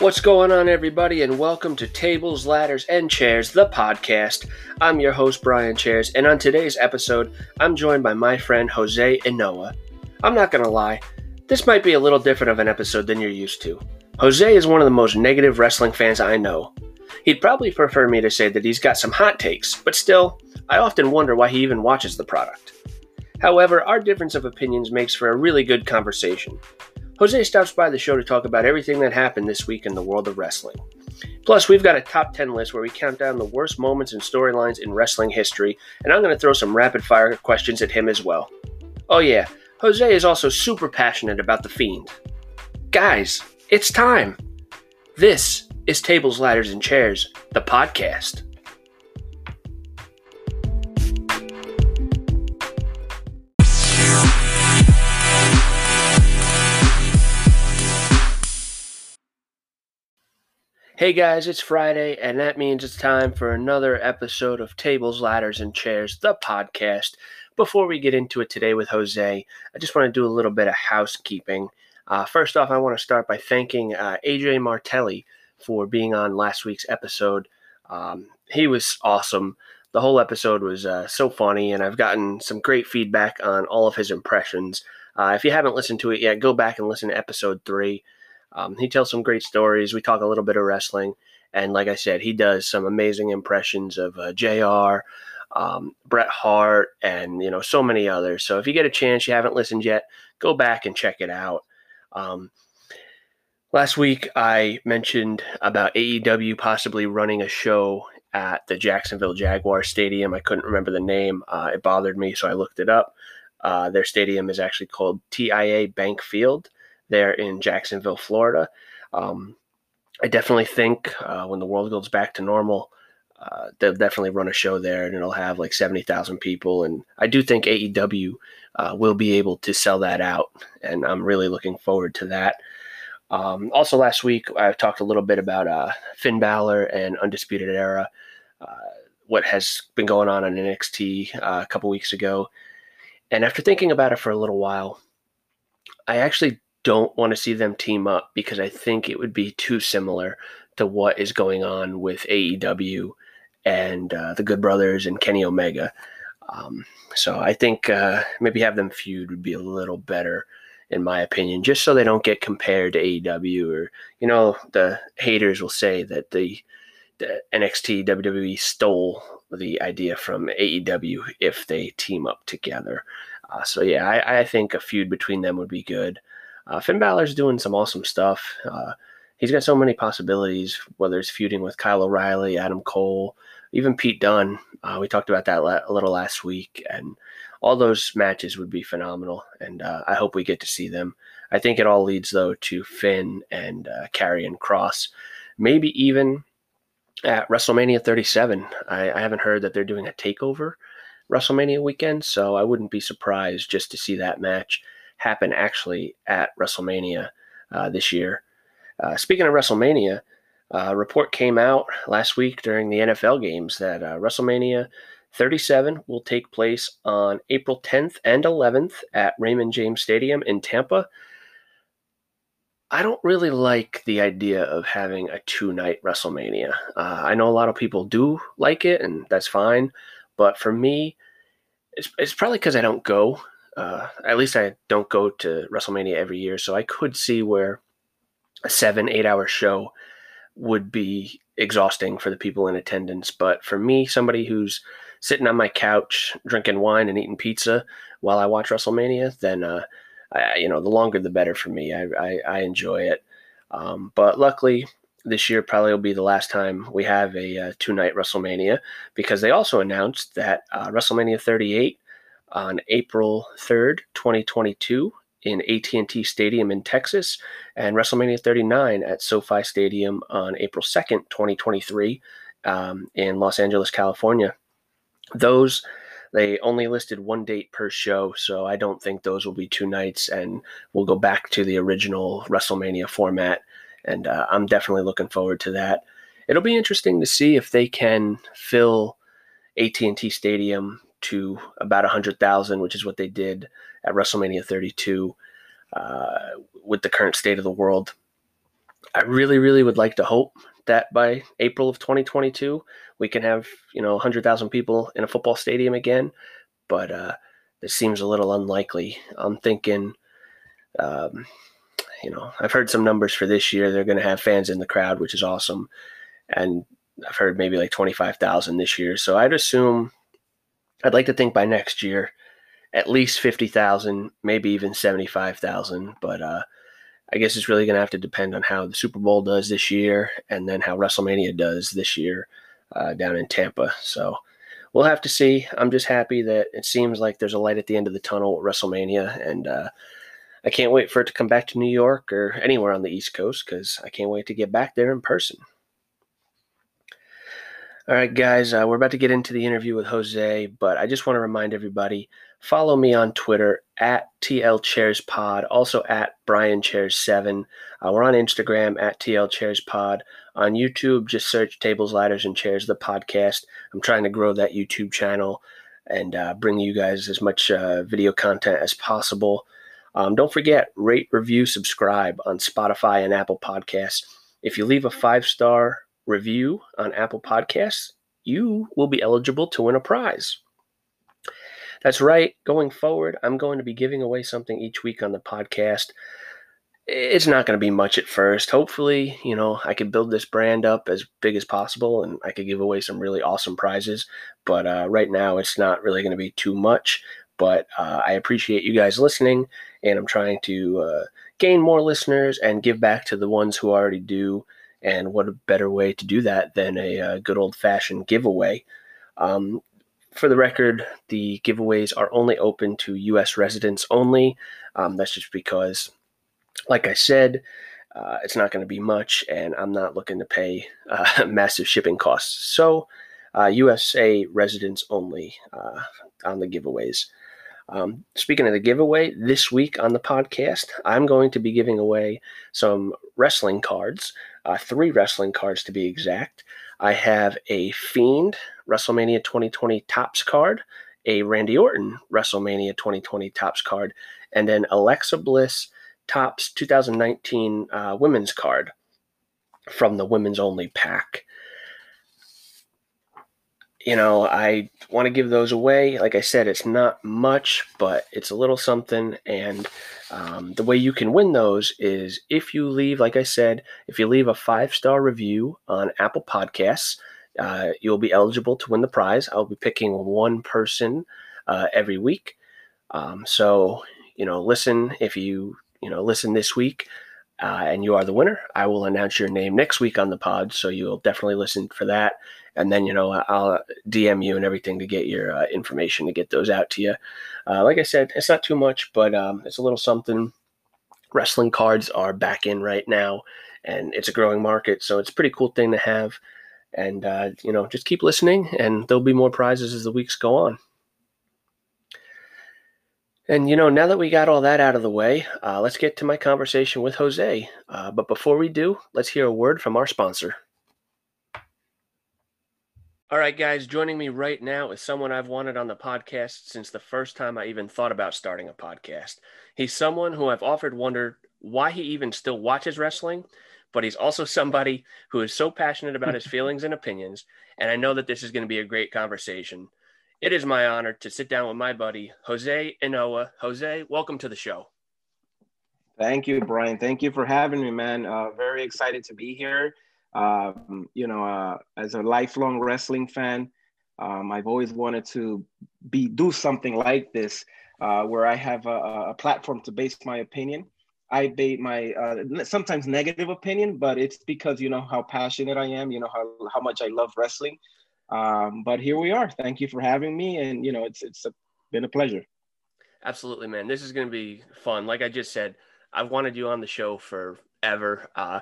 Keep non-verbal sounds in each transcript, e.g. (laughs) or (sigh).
What's going on, everybody, and welcome to Tables, Ladders, and Chairs, the podcast. I'm your host, Brian Chairs, and on today's episode, I'm joined by my friend Jose Inoa. I'm not gonna lie, this might be a little different of an episode than you're used to. Jose is one of the most negative wrestling fans I know. He'd probably prefer me to say that he's got some hot takes, but still, I often wonder why he even watches the product. However, our difference of opinions makes for a really good conversation. Jose stops by the show to talk about everything that happened this week in the world of wrestling. Plus, we've got a top 10 list where we count down the worst moments and storylines in wrestling history, and I'm going to throw some rapid fire questions at him as well. Oh, yeah, Jose is also super passionate about The Fiend. Guys, it's time! This is Tables, Ladders, and Chairs, the podcast. Hey guys, it's Friday, and that means it's time for another episode of Tables, Ladders, and Chairs, the podcast. Before we get into it today with Jose, I just want to do a little bit of housekeeping. Uh, first off, I want to start by thanking uh, AJ Martelli for being on last week's episode. Um, he was awesome. The whole episode was uh, so funny, and I've gotten some great feedback on all of his impressions. Uh, if you haven't listened to it yet, go back and listen to episode three. Um, he tells some great stories. We talk a little bit of wrestling. And like I said, he does some amazing impressions of uh, JR, um, Bret Hart, and, you know, so many others. So if you get a chance, you haven't listened yet, go back and check it out. Um, last week, I mentioned about AEW possibly running a show at the Jacksonville Jaguar Stadium. I couldn't remember the name. Uh, it bothered me, so I looked it up. Uh, their stadium is actually called TIAA Bank Field there in Jacksonville, Florida. Um, I definitely think uh, when the world goes back to normal, uh, they'll definitely run a show there and it'll have like 70,000 people. And I do think AEW uh, will be able to sell that out. And I'm really looking forward to that. Um, also, last week, I talked a little bit about uh, Finn Balor and Undisputed Era, uh, what has been going on in NXT uh, a couple weeks ago. And after thinking about it for a little while, I actually don't want to see them team up because I think it would be too similar to what is going on with AEW and uh, the Good Brothers and Kenny Omega. Um, so I think uh, maybe have them feud would be a little better, in my opinion, just so they don't get compared to AEW or you know the haters will say that the, the NXT WWE stole the idea from AEW if they team up together. Uh, so yeah, I, I think a feud between them would be good. Uh, Finn Balor's doing some awesome stuff. Uh, he's got so many possibilities, whether it's feuding with Kyle O'Reilly, Adam Cole, even Pete Dunne. Uh, we talked about that a little last week, and all those matches would be phenomenal. And uh, I hope we get to see them. I think it all leads though to Finn and uh, Karrion Kross, maybe even at WrestleMania 37. I, I haven't heard that they're doing a takeover WrestleMania weekend, so I wouldn't be surprised just to see that match happen actually at WrestleMania uh, this year. Uh, speaking of WrestleMania, uh, a report came out last week during the NFL games that uh, WrestleMania 37 will take place on April 10th and 11th at Raymond James Stadium in Tampa. I don't really like the idea of having a two night WrestleMania. Uh, I know a lot of people do like it, and that's fine. But for me, it's, it's probably because I don't go. Uh, at least I don't go to WrestleMania every year, so I could see where a seven, eight hour show would be exhausting for the people in attendance. But for me, somebody who's sitting on my couch drinking wine and eating pizza while I watch WrestleMania, then uh, I, you know the longer the better for me. I I, I enjoy it. Um, but luckily, this year probably will be the last time we have a uh, two night WrestleMania because they also announced that uh, WrestleMania 38 on April 3rd, 2022 in AT&T Stadium in Texas and WrestleMania 39 at SoFi Stadium on April 2nd, 2023 um, in Los Angeles, California. Those they only listed one date per show, so I don't think those will be two nights, and we'll go back to the original WrestleMania format. And uh, I'm definitely looking forward to that. It'll be interesting to see if they can fill AT&T Stadium to about 100,000, which is what they did at WrestleMania 32 uh, with the current state of the world. I really, really would like to hope that by April of 2022 we can have you know 100,000 people in a football stadium again, but uh, this seems a little unlikely. I'm thinking, um, you know, I've heard some numbers for this year. They're going to have fans in the crowd, which is awesome, and I've heard maybe like 25,000 this year. So I'd assume, I'd like to think by next year, at least 50,000, maybe even 75,000. But uh, I guess it's really going to have to depend on how the Super Bowl does this year and then how WrestleMania does this year uh, down in Tampa. So we'll have to see. I'm just happy that it seems like there's a light at the end of the tunnel at WrestleMania. And uh, I can't wait for it to come back to New York or anywhere on the East Coast because I can't wait to get back there in person. All right, guys, uh, we're about to get into the interview with Jose, but I just want to remind everybody follow me on Twitter at TLChairsPod, also at BrianChairs7. Uh, we're on Instagram at TLChairsPod. On YouTube, just search Tables, Ladders, and Chairs, the podcast. I'm trying to grow that YouTube channel and uh, bring you guys as much uh, video content as possible. Um, don't forget, rate, review, subscribe on Spotify and Apple Podcasts. If you leave a five star review on Apple Podcasts, you will be eligible to win a prize. That's right. Going forward, I'm going to be giving away something each week on the podcast. It's not going to be much at first. Hopefully, you know, I can build this brand up as big as possible and I could give away some really awesome prizes. But uh, right now, it's not really going to be too much. But uh, I appreciate you guys listening, and I'm trying to uh, gain more listeners and give back to the ones who already do. And what a better way to do that than a, a uh, good old fashioned giveaway? Um, for the record, the giveaways are only open to U.S. residents only. Um, that's just because, like I said, uh, it's not going to be much, and I'm not looking to pay uh, (laughs) massive shipping costs. So, uh, USA residents only uh, on the giveaways. Um, speaking of the giveaway, this week on the podcast, I'm going to be giving away some wrestling cards, uh, three wrestling cards to be exact. I have a Fiend WrestleMania 2020 Topps card, a Randy Orton WrestleMania 2020 Topps card, and then Alexa Bliss Topps 2019 uh, Women's card from the Women's Only pack you know, I want to give those away. Like I said, it's not much, but it's a little something. And um, the way you can win those is if you leave, like I said, if you leave a five star review on Apple Podcasts, uh, you'll be eligible to win the prize. I'll be picking one person uh, every week. Um, so, you know, listen if you, you know, listen this week. Uh, and you are the winner. I will announce your name next week on the pod, so you'll definitely listen for that and then you know I'll DM you and everything to get your uh, information to get those out to you. Uh, like I said, it's not too much, but um, it's a little something. Wrestling cards are back in right now, and it's a growing market, so it's a pretty cool thing to have. And uh, you know, just keep listening, and there'll be more prizes as the weeks go on. And you know, now that we got all that out of the way, uh, let's get to my conversation with Jose. Uh, but before we do, let's hear a word from our sponsor. All right, guys, joining me right now is someone I've wanted on the podcast since the first time I even thought about starting a podcast. He's someone who I've offered wondered why he even still watches wrestling, but he's also (laughs) somebody who is so passionate about his (laughs) feelings and opinions. And I know that this is going to be a great conversation. It is my honor to sit down with my buddy, Jose Inoa. Jose, welcome to the show. Thank you, Brian. Thank you for having me, man. Uh, very excited to be here um, you know, uh, as a lifelong wrestling fan, um, I've always wanted to be do something like this, uh, where I have a, a, platform to base my opinion. I base my uh, sometimes negative opinion, but it's because you know how passionate I am. You know how how much I love wrestling. Um, but here we are. Thank you for having me, and you know it's it's a, been a pleasure. Absolutely, man. This is going to be fun. Like I just said, I've wanted you on the show forever. Uh,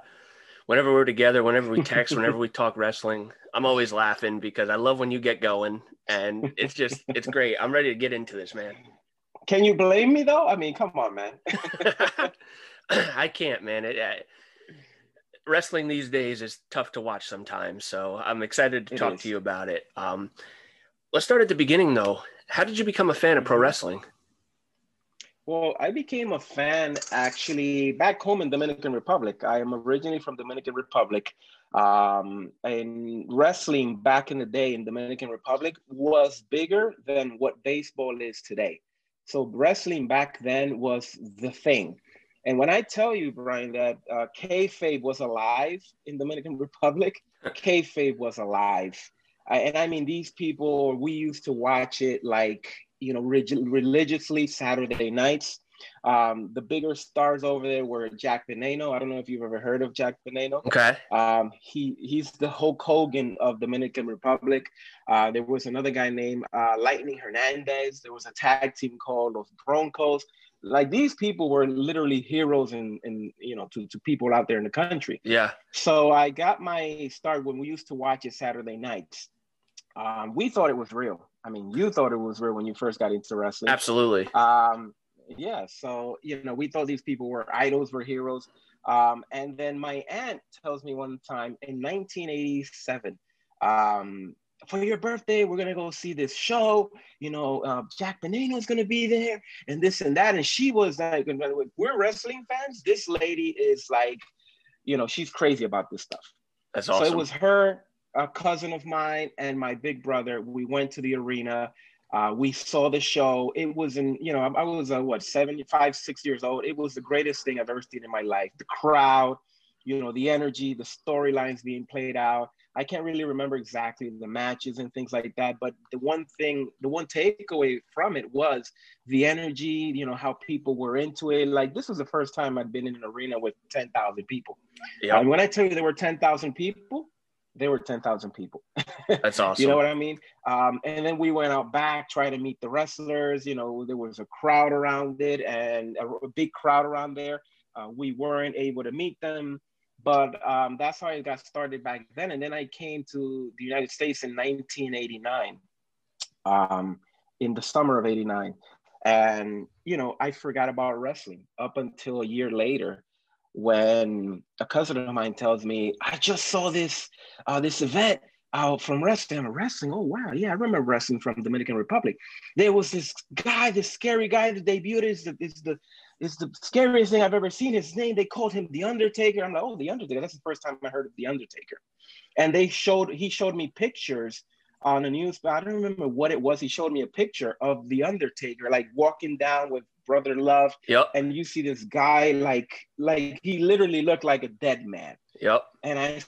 whenever we're together, whenever we text, whenever we talk wrestling, I'm always laughing because I love when you get going and it's just it's great. I'm ready to get into this, man. Can you blame me though? I mean, come on, man. (laughs) I can't, man. It, wrestling these days is tough to watch sometimes, so I'm excited to it talk is. to you about it. Um, let's start at the beginning though. How did you become a fan of pro mm-hmm. wrestling? Well, I became a fan actually back home in Dominican Republic. I am originally from Dominican Republic. Um, and wrestling back in the day in Dominican Republic was bigger than what baseball is today. So wrestling back then was the thing. And when I tell you, Brian, that uh, kayfabe was alive in Dominican (laughs) Republic, (laughs) kayfabe was alive. I, and I mean, these people, we used to watch it like, you know, religiously Saturday nights. Um, the bigger stars over there were Jack Veneno. I don't know if you've ever heard of Jack Veneno. Okay. Um, he he's the Hulk Hogan of Dominican Republic. Uh, there was another guy named uh, Lightning Hernandez. There was a tag team called Los Broncos. Like these people were literally heroes and and you know to, to people out there in the country. Yeah. So I got my start when we used to watch it Saturday nights. Um, we thought it was real. I mean, you thought it was real when you first got into wrestling. Absolutely. Um, yeah so you know we thought these people were idols were heroes um, and then my aunt tells me one time in 1987 um, for your birthday we're gonna go see this show you know uh, jack is gonna be there and this and that and she was like we're wrestling fans this lady is like you know she's crazy about this stuff that's awesome so it was her a cousin of mine and my big brother we went to the arena uh, we saw the show. It was in, you know, I, I was uh, what, seven, five, six years old. It was the greatest thing I've ever seen in my life. The crowd, you know, the energy, the storylines being played out. I can't really remember exactly the matches and things like that, but the one thing, the one takeaway from it was the energy, you know, how people were into it. Like this was the first time I'd been in an arena with 10,000 people. Yeah. And when I tell you there were 10,000 people, there were 10,000 people. (laughs) That's awesome. you know what I mean? Um, and then we went out back, try to meet the wrestlers. You know, there was a crowd around it and a, a big crowd around there. Uh, we weren't able to meet them, but um, that's how I got started back then. And then I came to the United States in 1989, um, in the summer of 89. And, you know, I forgot about wrestling up until a year later when a cousin of mine tells me, I just saw this uh, this event from wrestling. Wrestling. Oh wow, yeah, I remember wrestling from Dominican Republic. There was this guy, this scary guy that debuted. Is the is the is the scariest thing I've ever seen. His name, they called him the Undertaker. I'm like, oh, the Undertaker. That's the first time I heard of the Undertaker. And they showed he showed me pictures on the news, but I don't remember what it was. He showed me a picture of the Undertaker, like walking down with brother love. Yep. And you see this guy like like he literally looked like a dead man. Yep. And I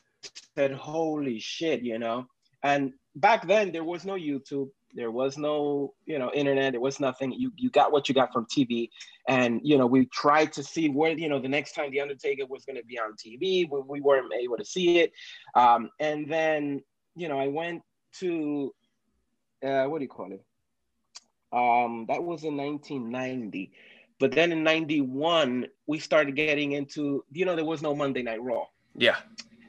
said, holy shit, you know. And back then there was no YouTube, there was no, you know, internet, there was nothing. You you got what you got from TV. And you know, we tried to see where, you know, the next time The Undertaker was gonna be on TV, we, we weren't able to see it. Um, and then, you know, I went to uh, what do you call it? Um, that was in 1990. But then in 91, we started getting into, you know, there was no Monday Night Raw. Yeah.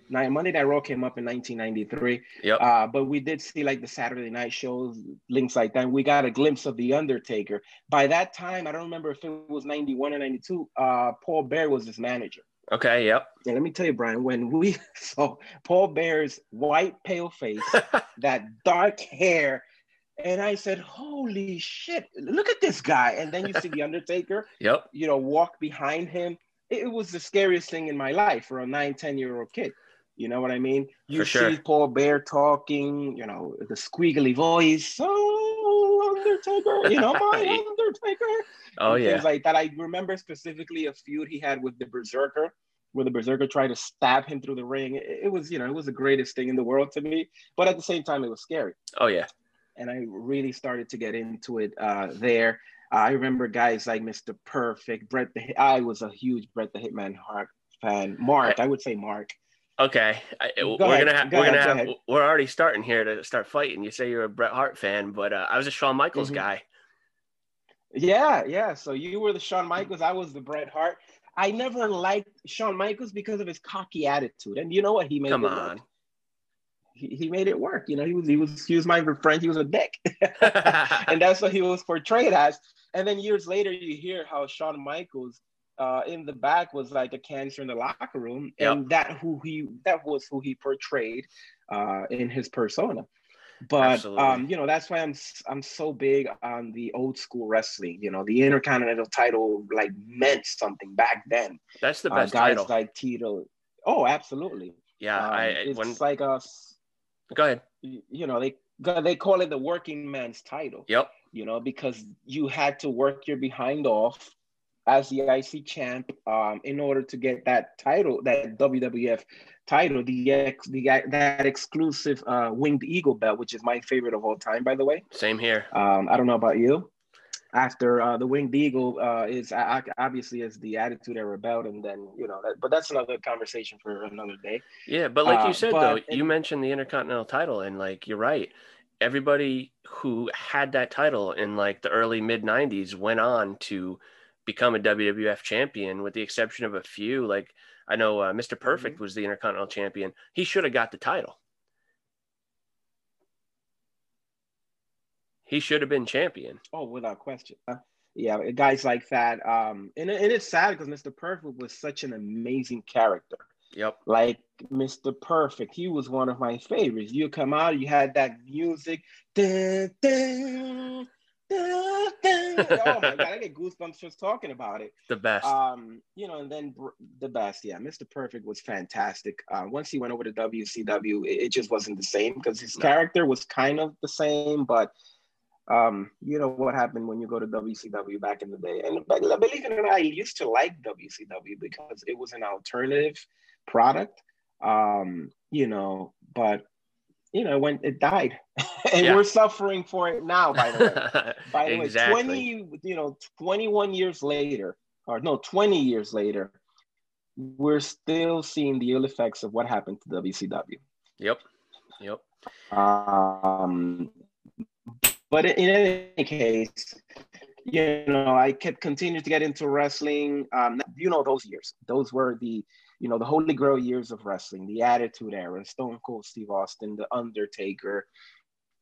Monday Night Raw came up in 1993. Yep. Uh, but we did see like the Saturday night shows, links like that. And we got a glimpse of The Undertaker. By that time, I don't remember if it was 91 or 92, uh, Paul Bearer was his manager. Okay, yep. And let me tell you, Brian, when we (laughs) saw Paul Bearer's white, pale face, (laughs) that dark hair, and I said, "Holy shit! Look at this guy!" And then you see the Undertaker. (laughs) yep. You know, walk behind him. It, was the scariest thing in my life for a nine, 10 year old kid. You know what I mean? You for sure. see Paul Bearer talking. You know, the squealy voice. Oh, Undertaker! You know, my (laughs) Undertaker. Oh yeah. Things like that. I remember specifically a feud he had with the Berserker where the berserker tried to stab him through the ring. It, it, was, you know, it was the greatest thing in the world to me. But at the same time, it was scary. Oh yeah and I really started to get into it uh, there. Uh, I remember guys like Mr. Perfect, Bret the. I was a huge Bret the Hitman Hart fan. Mark, I would say Mark. Okay, I, we're ahead. gonna have, go we're ahead, gonna have go we're already starting here to start fighting. You say you're a Bret Hart fan, but uh, I was a Shawn Michaels mm-hmm. guy. Yeah, yeah. So you were the Shawn Michaels. I was the Bret Hart. I never liked Shawn Michaels because of his cocky attitude. And you know what? He made come on. Work he, he made it work. You know, he was he was he was my friend. He was a dick, (laughs) (laughs) and that's what he was portrayed as. And then years later, you hear how Shawn Michaels uh, in the back was like a cancer in the locker room, yep. and that who he that was who he portrayed uh, in his persona. but um, you know that's why I'm I'm so big on the old school wrestling. You know, the Intercontinental title like meant something back then. That's the Uh, best guys title. like Tito. Oh, absolutely. yeah, Um, I it's when like a s- go ahead. you know they they call it the working man's title. Yep. You know because you had to work your behind off as the IC champ um, in order to get that title, that WWF title, the ex, the that exclusive uh, winged eagle belt, which is my favorite of all time, by the way. Same here. Um, I don't know about you. After uh, the winged eagle uh, is uh, obviously is the attitude era belt, and then you know, that, but that's another conversation for another day. Yeah, but like Uh, you said but though, you mentioned the Intercontinental title, and like you're right. Everybody who had that title in like the early mid '90s went on to become a WWF champion, with the exception of a few. Like I know uh, Mr. Perfect Mm-hmm. was the Intercontinental champion. He should have got the title. He should have been champion. Oh, without question. Uh, Yeah, guys like that. Um, and, and it's sad because Mr. Perfect was such an amazing character. Yep. Like Mr. Perfect, he was one of my favorites. You come out, you had that music. Dun, dun. Oh my god, I get goosebumps just talking about it. (laughs) The best. Um, you know, and then br- the best, yeah, Mr. Perfect was fantastic. Uh, once he went over to WCW, it, it just wasn't the same because his No. character was kind of the same, but um, you know what happened when you go to WCW back in the day. And believe it or not, I used to like WCW because it was an alternative product. Um, you know, but you know, when it died, (laughs) (laughs) and Yeah. we're suffering for it now. By the way, (laughs) by the exactly. way, 20, you know, 21 years later, or no, 20 years later, we're still seeing the ill effects of what happened to WCW. Yep. Yep. Um, but in, in any case, you know, I kept continuing to get into wrestling. Um, you know, those years, those were the, you know, the holy grail years of wrestling, the Attitude Era, Stone Cold Steve Austin, The Undertaker.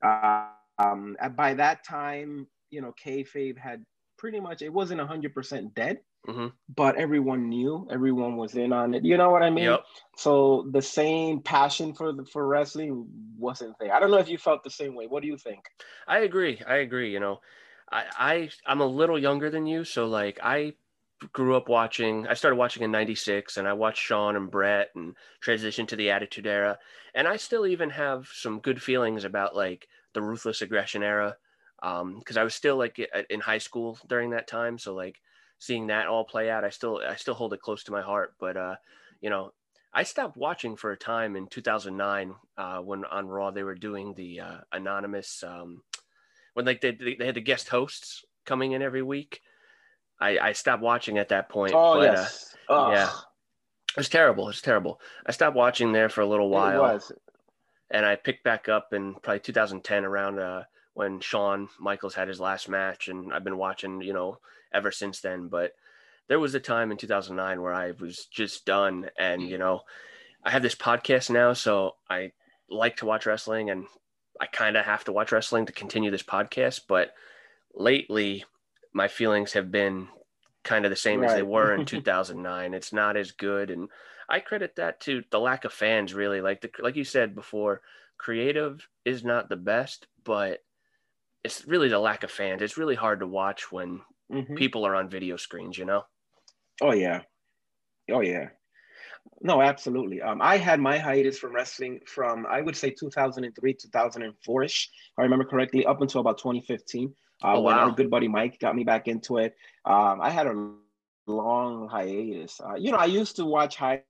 Um, by that time, you know, kayfabe had pretty much it wasn't hundred percent dead, Mhm. but everyone knew, everyone was in on it. You know what I mean? Yep. So the same passion for the for wrestling wasn't there. I don't know if you felt the same way. What do you think? I agree. I agree. You know, I, I I'm a little younger than you, so like I grew up watching. I started watching in '96, and I watched Shawn and Bret, and transitioned to the Attitude Era, and I still even have some good feelings about like the Ruthless Aggression Era, because I was still like in high school during that time. So like seeing that all play out, I still I still hold it close to my heart. But uh, you know, I stopped watching for a time in 2009 uh, when on Raw they were doing the uh, anonymous um, when like they they had the guest hosts coming in every week. I, I stopped watching at that point. Oh but, uh, yes, Ugh, yeah. it was terrible. It was terrible. I stopped watching there for a little it while, was. and I picked back up in probably 2010 around uh, when Shawn Michaels had his last match, and I've been watching, you know, ever since then. But there was a time in 2009 where I was just done, and you know, I have this podcast now, so I like to watch wrestling, and I kind of have to watch wrestling to continue this podcast. But lately, my feelings have been kind of the same as they were in (laughs) 2009. It's not as good, and I credit that to the lack of fans. Really, like the like you said before, creative is not the best, but it's really the lack of fans. It's really hard to watch when Mhm. people are on video screens. You know. Oh yeah, oh yeah. No, absolutely. Um, I had my hiatus from wrestling from I would say 2003, 2004 ish. I remember correctly, up until about 2015. Uh, Oh, when our good buddy Mike got me back into it. Um, I had a long hiatus. Uh, you know, I used to watch high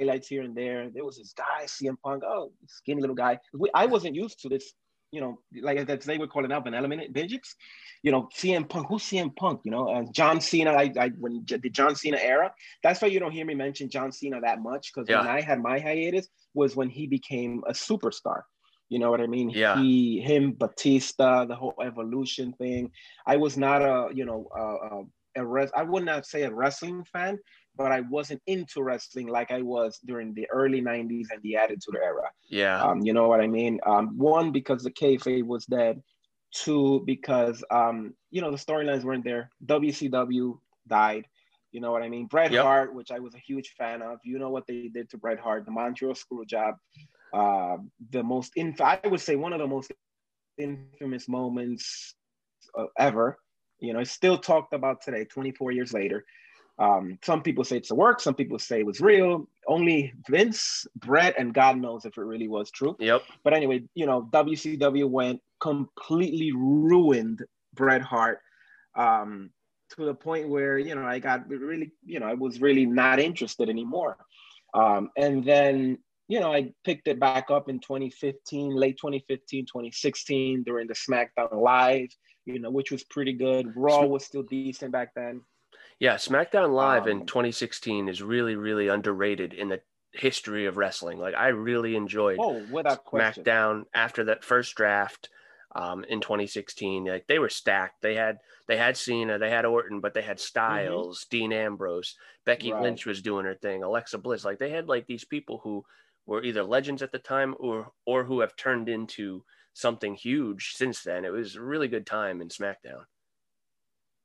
highlights here and there. There was this guy, CM Punk, oh, skinny little guy. We, I wasn't used to this, you know, like that they were calling now, vanilla minute binges. You know, CM Punk, who's CM Punk? You know, uh, John Cena. I, I when the John Cena era. That's why you don't hear me mention John Cena that much because when I had my hiatus was when he became a superstar. You know what I mean? Yeah. He, him, Batista, the whole evolution thing. I was not a, you know, uh, a, a res- I would not say a wrestling fan, but I wasn't into wrestling like I was during the early '90s and the Attitude Era. Yeah. Um, you know what I mean? Um, one because the kayfabe was dead. Two because um, you know the storylines weren't there. WCW died. You know what I mean? Bret Yep. Hart, which I was a huge fan of. You know what they did to Bret Hart, the Montreal Screw Job. Uh, the most, inf- I would say, one of the most infamous moments uh, ever. You know, it's still talked about today, 24 years later. Um, some people say it's a work, some people say it was real. Only Vince, Bret, and God knows if it really was true. Yep. But anyway, you know, WCW went completely ruined Bret Hart um, to the point where you know I got really, you know, I was really not interested anymore. Um, and then you know, I picked it back up in 2015, late 2015, 2016 during the SmackDown Live, you know, which was pretty good. Raw was still decent back then. Yeah, SmackDown Live Um, in 2016 is really, really underrated in the history of wrestling. Like, I really enjoyed Oh, without question. SmackDown after that first draft um, in 2016. Like, they were stacked. They had they had Cena, they had Orton, but they had Styles, Dean Ambrose, Becky Mm-hmm. Right. Lynch was doing her thing, Alexa Bliss. Like, they had like these people who were either legends at the time or or who have turned into something huge since then. It was a really good time in SmackDown.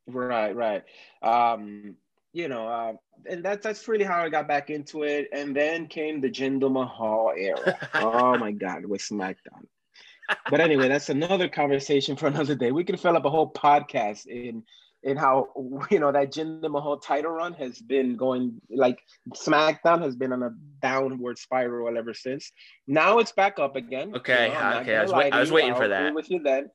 Right, right. Um, you know, uh, and that's that's really how I got back into it. And then came the Jinder Mahal era. oh my God, with SmackDown. But anyway, that's another conversation for another day. We could fill up a whole podcast in in how you know that Jinder Mahal title run has been going like SmackDown has been on a downward spiral ever since. Now it's back up again. Okay, I'm not okay, I was I was waiting for that. With you then.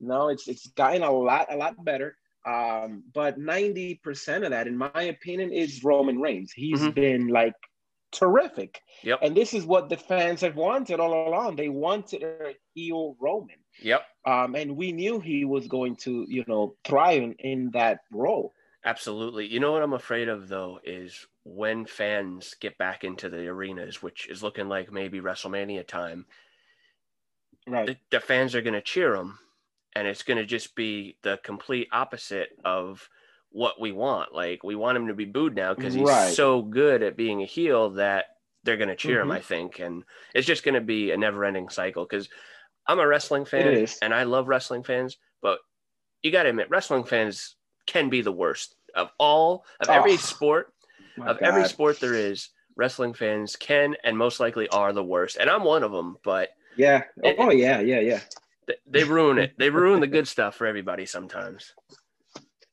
No, it's it's gotten a lot a lot better. Um, but 90% of that, in my opinion, is Roman Reigns. He's Mhm. been like terrific. Yep. And this is what the fans have wanted all along. They wanted a heel Roman. Yep. Um, and we knew he was going to, you know, thrive in, in that role. Absolutely. You know what I'm afraid of though is when fans get back into the arenas, which is looking like maybe WrestleMania time, Right. the, the fans are going to cheer him and it's going to just be the complete opposite of what we want. Like we want him to be booed now because he's Right. so good at being a heel that they're going to cheer him, Mhm. I think. And it's just going to be a never ending cycle because I'm a wrestling fan and I love wrestling fans, but you got to admit, wrestling fans can be the worst of all of every Oh, sport My of every sport there is. Wrestling fans can and most likely are the worst, and I'm one of them. But Yeah. It- Oh, yeah, yeah, yeah. th- they ruin it. They ruin the good stuff for everybody sometimes.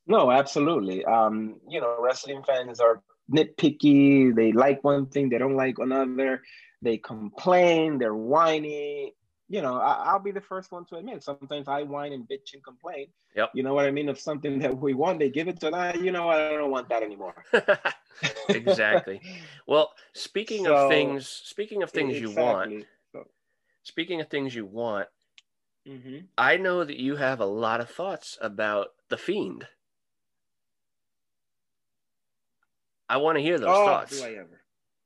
No, absolutely. Um, you know, wrestling fans are nitpicky. They like one thing, they don't like another. They complain, they're whiny. You know, I, I'll be the first one to admit sometimes I whine and bitch and complain. Yep. You know what I mean? Of something that we want, they give it to that. You know. I don't want that anymore. (laughs) exactly. Well, speaking So- of things, speaking of things you want, So, speaking of things you want, mhm. I know that you have a lot of thoughts about the fiend. I want to hear those oh, thoughts. do I ever?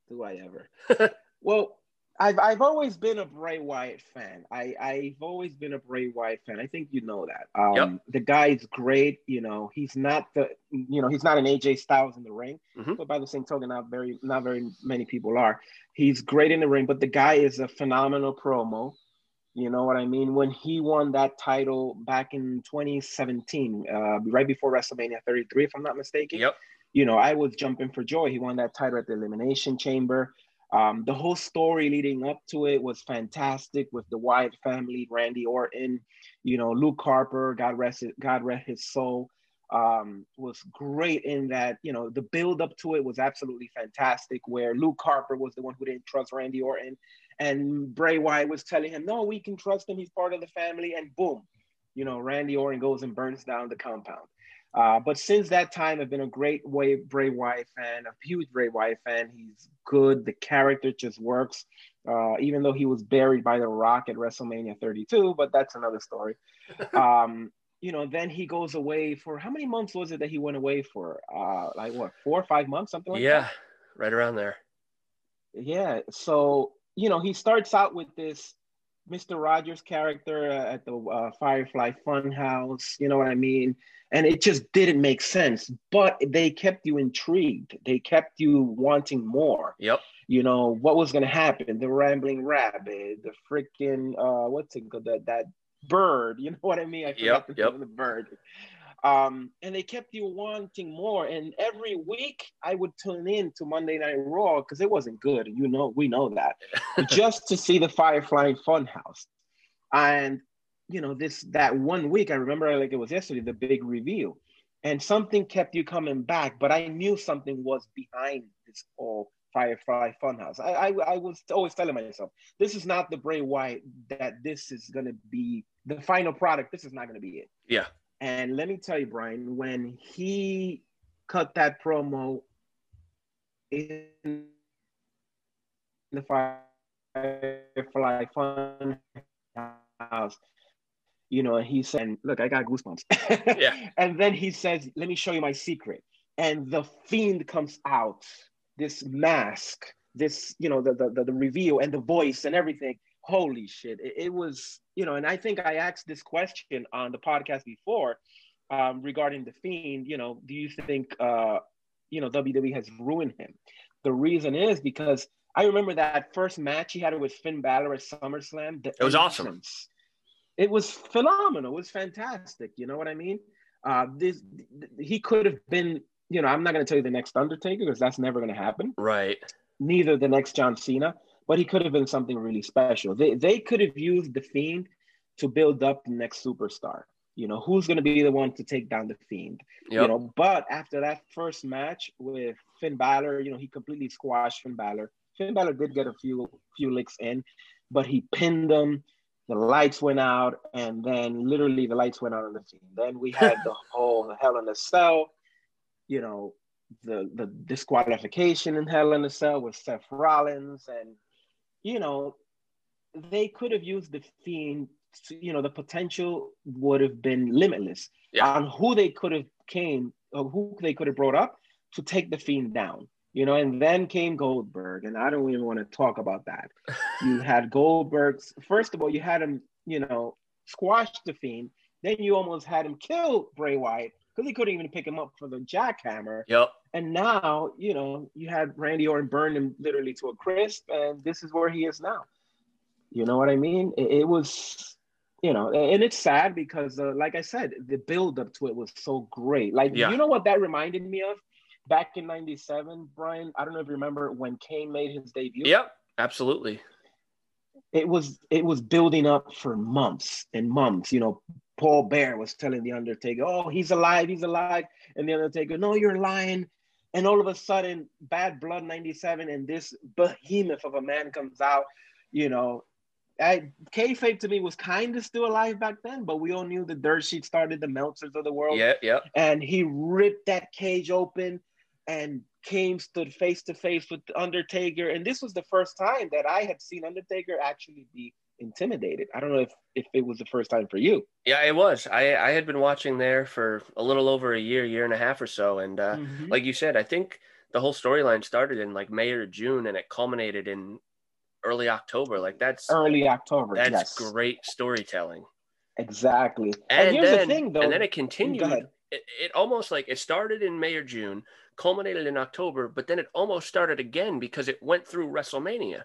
Do I ever? (laughs) well, I've I've always been a Bray Wyatt fan. I I've always been a Bray Wyatt fan. I think you know that. Um, Yep. The guy's great. You know, he's not the you know he's not an AJ Styles in the ring, Mhm. but by the same token, not very not very many people are. He's great in the ring, but the guy is a phenomenal promo. You know what I mean? When he won that title back in 2017, uh, right before WrestleMania 33, if I'm not mistaken Yep. you know, I was jumping for joy. He won that title at the Elimination Chamber. Um, the whole story leading up to it was fantastic with the Wyatt family, Randy Orton, you know, Luke Harper, God rest God rest his soul, um, was great in that. You know, the build up to it was absolutely fantastic. Where Luke Harper was the one who didn't trust Randy Orton, and Bray Wyatt was telling him, "No, we can trust him. He's part of the family." And boom, you know, Randy Orton goes and burns down the compound. Uh, but since that time, I've been a great way Bray Wyatt fan, a huge Bray Wyatt fan. He's good. The character just works. Uh, even though he was buried by The Rock at WrestleMania 32, but that's another story. (laughs) um, you know, then he goes away for how many months was it that he went away for? Uh, like what, four or five months, something like yeah. that. Yeah, right around there. Yeah. So, you know, he starts out with this Mr. Rogers character at the uh, Firefly Funhouse, you know what I mean? And it just didn't make sense, but they kept you intrigued. They kept you wanting more. Yep. You know, what was going to happen? The rambling rabbit, the freaking, uh, what's it called? That, that bird, you know what I mean? I forgot Yep, the yep. name of the bird. Um, and they kept you wanting more. And every week I would tune in to Monday Night Raw because it wasn't good. You know, we know that. (laughs) just to see the Firefly Funhouse. And you know, this that one week, I remember like it was yesterday, the big reveal. And something kept you coming back, but I knew something was behind this whole Firefly Funhouse. I, I, I was always telling myself, this is not the Bray Wyatt that this is gonna be the final product. This is not gonna be it. Yeah. And let me tell you, Brian, when he cut that promo in the Firefly Funhouse, you know, he said, "Look, I got goosebumps." yeah. (laughs) And then he says, "Let me show you my secret." And the fiend comes out, this mask, this, you know, the the, the reveal and the voice and everything. Holy shit! It, it, was, you know, and I think I asked this question on the podcast before um, regarding the fiend. You know, do you think, uh, you know, WWE has ruined him? The reason is because I remember that first match he had with Finn Balor at SummerSlam. it was awesome it was phenomenal. It was fantastic. You know what I mean? Uh, this he could have been. You know, I'm not going to tell you the next Undertaker because that's never going to happen. Right. Neither the next John Cena, but he could have been something really special. They they could have used the Fiend to build up the next superstar. You know, who's going to be the one to take down the Fiend? Yep. You know, but after that first match with Finn Balor, you know, he completely squashed Finn Balor. Finn Balor did get a few few licks in, but he pinned him the lights went out, and then literally the lights went out on the Fiend. Then we had (laughs) the whole Hell in a Cell, you know, the the disqualification in Hell in a Cell with Seth Rollins, and you know, they could have used the Fiend. To, you know, the potential would have been limitless yeah. on who they could have came, or who they could have brought up to take the Fiend down you know, and then came Goldberg, and I don't even want to talk about that. (laughs) you had Goldberg's first of all, you had him, you know, squash the Fiend. Then you almost had him kill Bray Wyatt because he couldn't even pick him up for the jackhammer. Yep. And now, you know, you had Randy Orton burn him literally to a crisp, and this is where he is now. You know what I mean? It, it was, you know, and it's sad because, uh, like I said, the build up to it was so great. Like, yeah. you know what that reminded me of? back in 97, Brian, I don't know if you remember when Kane made his debut. Yep, absolutely. It was it was building up for months and months. You know, Paul Bearer was telling the Undertaker, "Oh, he's alive, he's alive," and the Undertaker, "No, you're lying." And all of a sudden, Bad Blood '97, and this behemoth of a man comes out. You know, I, kayfabe to me was kind of still alive back then, but we all knew the dirt sheet started the Meltzers of the world. Yeah, yeah. And he ripped that cage open and Kane stood face to face with Undertaker. And this was the first time that I had seen Undertaker actually be intimidated. I don't know if, if it was the first time for you. Yeah, it was. I, I had been watching there for a little over a year, year and a half or so. And uh, mm-hmm. like you said, I think the whole storyline started in like May or June and it culminated in early October. Like that's early October. That's yes. great storytelling. Exactly. And, and here's then, the thing though. And then it continued. It, it almost like it started in May or June culminated in October, but then it almost started again because it went through WrestleMania.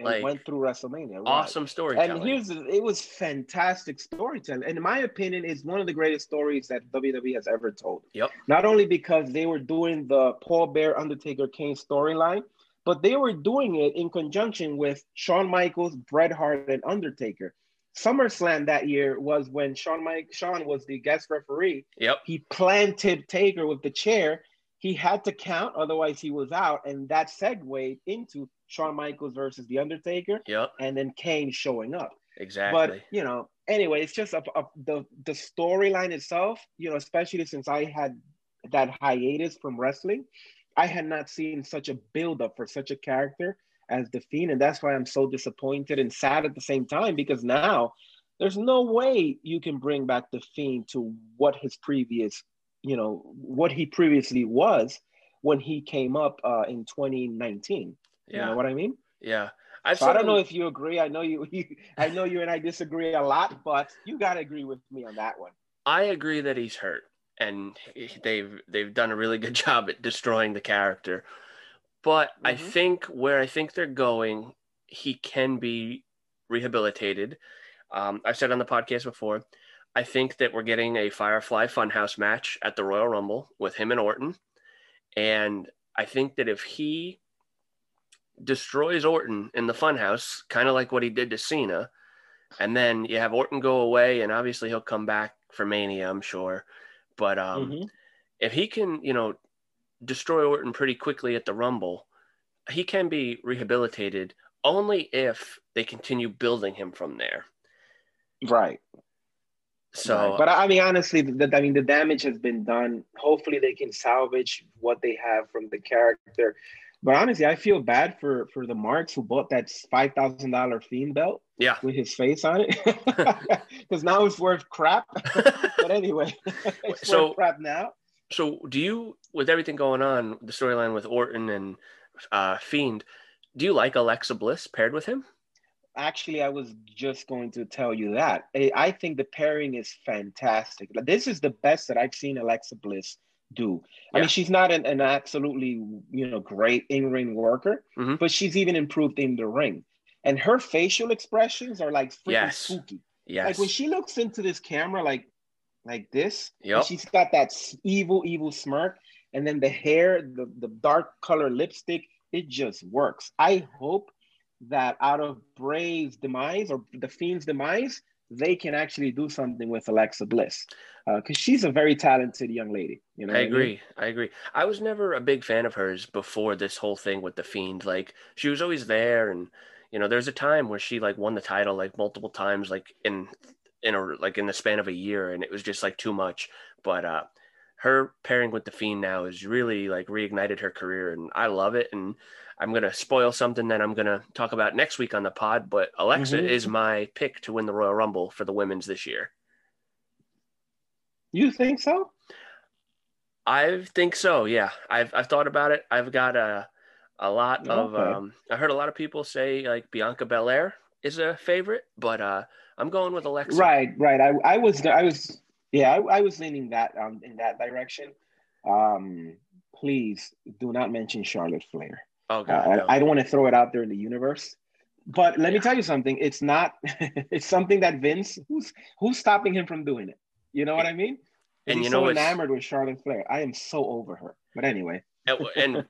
And like, went through WrestleMania. Right. Awesome storytelling. And here's it was fantastic storytelling. And in my opinion, it's one of the greatest stories that WWE has ever told. Yep. Not only because they were doing the Paul Bearer Undertaker Kane storyline, but they were doing it in conjunction with Shawn Michaels, Bret Hart, and Undertaker. SummerSlam that year was when Shawn Mike Shawn was the guest referee. Yep. He planted Taker with the chair he had to count, otherwise he was out, and that segued into Shawn Michaels versus The Undertaker. Yep. And then Kane showing up. Exactly. But you know, anyway, it's just a, a, the the storyline itself. You know, especially since I had that hiatus from wrestling, I had not seen such a build up for such a character as the Fiend, and that's why I'm so disappointed and sad at the same time because now there's no way you can bring back the Fiend to what his previous you know what he previously was when he came up uh, in 2019. Yeah. You know what I mean? Yeah. I, so I don't know if you agree. I know you, (laughs) you, I know you and I disagree a lot, but you got to agree with me on that one. I agree that he's hurt, and they've they've done a really good (laughs) job at destroying the character. But mm-hmm. I think where I think they're going, he can be rehabilitated. Um, I've said on the podcast before, I think that we're getting a Firefly Funhouse match at the Royal Rumble with him and Orton. And I think that if he destroys Orton in the Funhouse, kind of like what he did to Cena, and then you have Orton go away, and obviously he'll come back for Mania, I'm sure. But um, mm-hmm. if he can, you know, destroy Orton pretty quickly at the Rumble, he can be rehabilitated only if they continue building him from there. Right. So, right. but I mean, honestly, the, I mean, the damage has been done. Hopefully, they can salvage what they have from the character. But honestly, I feel bad for for the Marks who bought that five thousand dollar Fiend belt. Yeah, with his face on it, (laughs) (laughs) because now it's worth crap. (laughs) but anyway, it's so, worth crap now. So, do you, with everything going on, the storyline with Orton and uh, Fiend, do you like Alexa Bliss paired with him? Actually, I was just going to tell you that. I think the pairing is fantastic. This is the best that I've seen Alexa Bliss do. I mean, she's not an, an, absolutely you know great in ring worker, mm-hmm. but she's even improved in the ring. And her facial expressions are like freaking yes. spooky. Yes. Like when she looks into this camera, like like this, yep. she's got that evil, evil smirk, and then the hair, the the dark color lipstick, it just works. I hope that out of Bray's demise or the Fiend's demise, they can actually do something with Alexa Bliss because uh, she's a very talented young lady. You know, I agree. I, mean? I, agree. I was never a big fan of hers before this whole thing with the Fiend. Like she was always there, and you know, there's a time where she like won the title like multiple times, like in in a like in the span of a year, and it was just like too much. But uh, her pairing with the Fiend now has really like reignited her career, and I love it. And I'm gonna spoil something that I'm gonna talk about next week on the pod. But Alexa mm-hmm. is my pick to win the Royal Rumble for the women's this year. You think so? I think so. Yeah, I've I've thought about it. I've got a a lot of. Okay. Um, I heard a lot of people say like Bianca Belair is a favorite, but uh, I'm going with Alexa. Right, right. I, I was I was yeah I, I was leaning that um in that direction. Um, please do not mention Charlotte Flair. Oh God, uh, no. I, I, don't want to throw it out there in the universe. But let yeah. me tell you something. It's not. (laughs) it's something that Vince. Who's who's stopping him from doing it? You know what I mean? And He's you know, so enamored with Charlotte Flair. I am so over her. But anyway. and, and uh,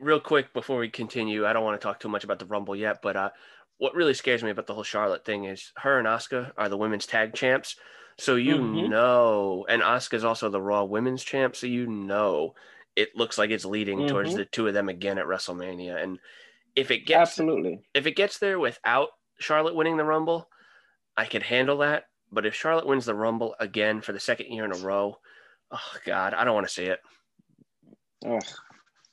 real quick before we continue, I don't want to talk too much about the Rumble yet, but uh, what really scares me about the whole Charlotte thing is her and Asuka are the women's tag champs. So you mm-hmm. know, and Asuka's also the Raw Women's champ. So you know, it looks like it's leading mm-hmm. towards the two of them again at WrestleMania. And if it gets absolutely, if it gets there without Charlotte winning the Rumble, I could handle that. But if Charlotte wins the Rumble again for the second year in a row, oh God, I don't want to see it. Oh,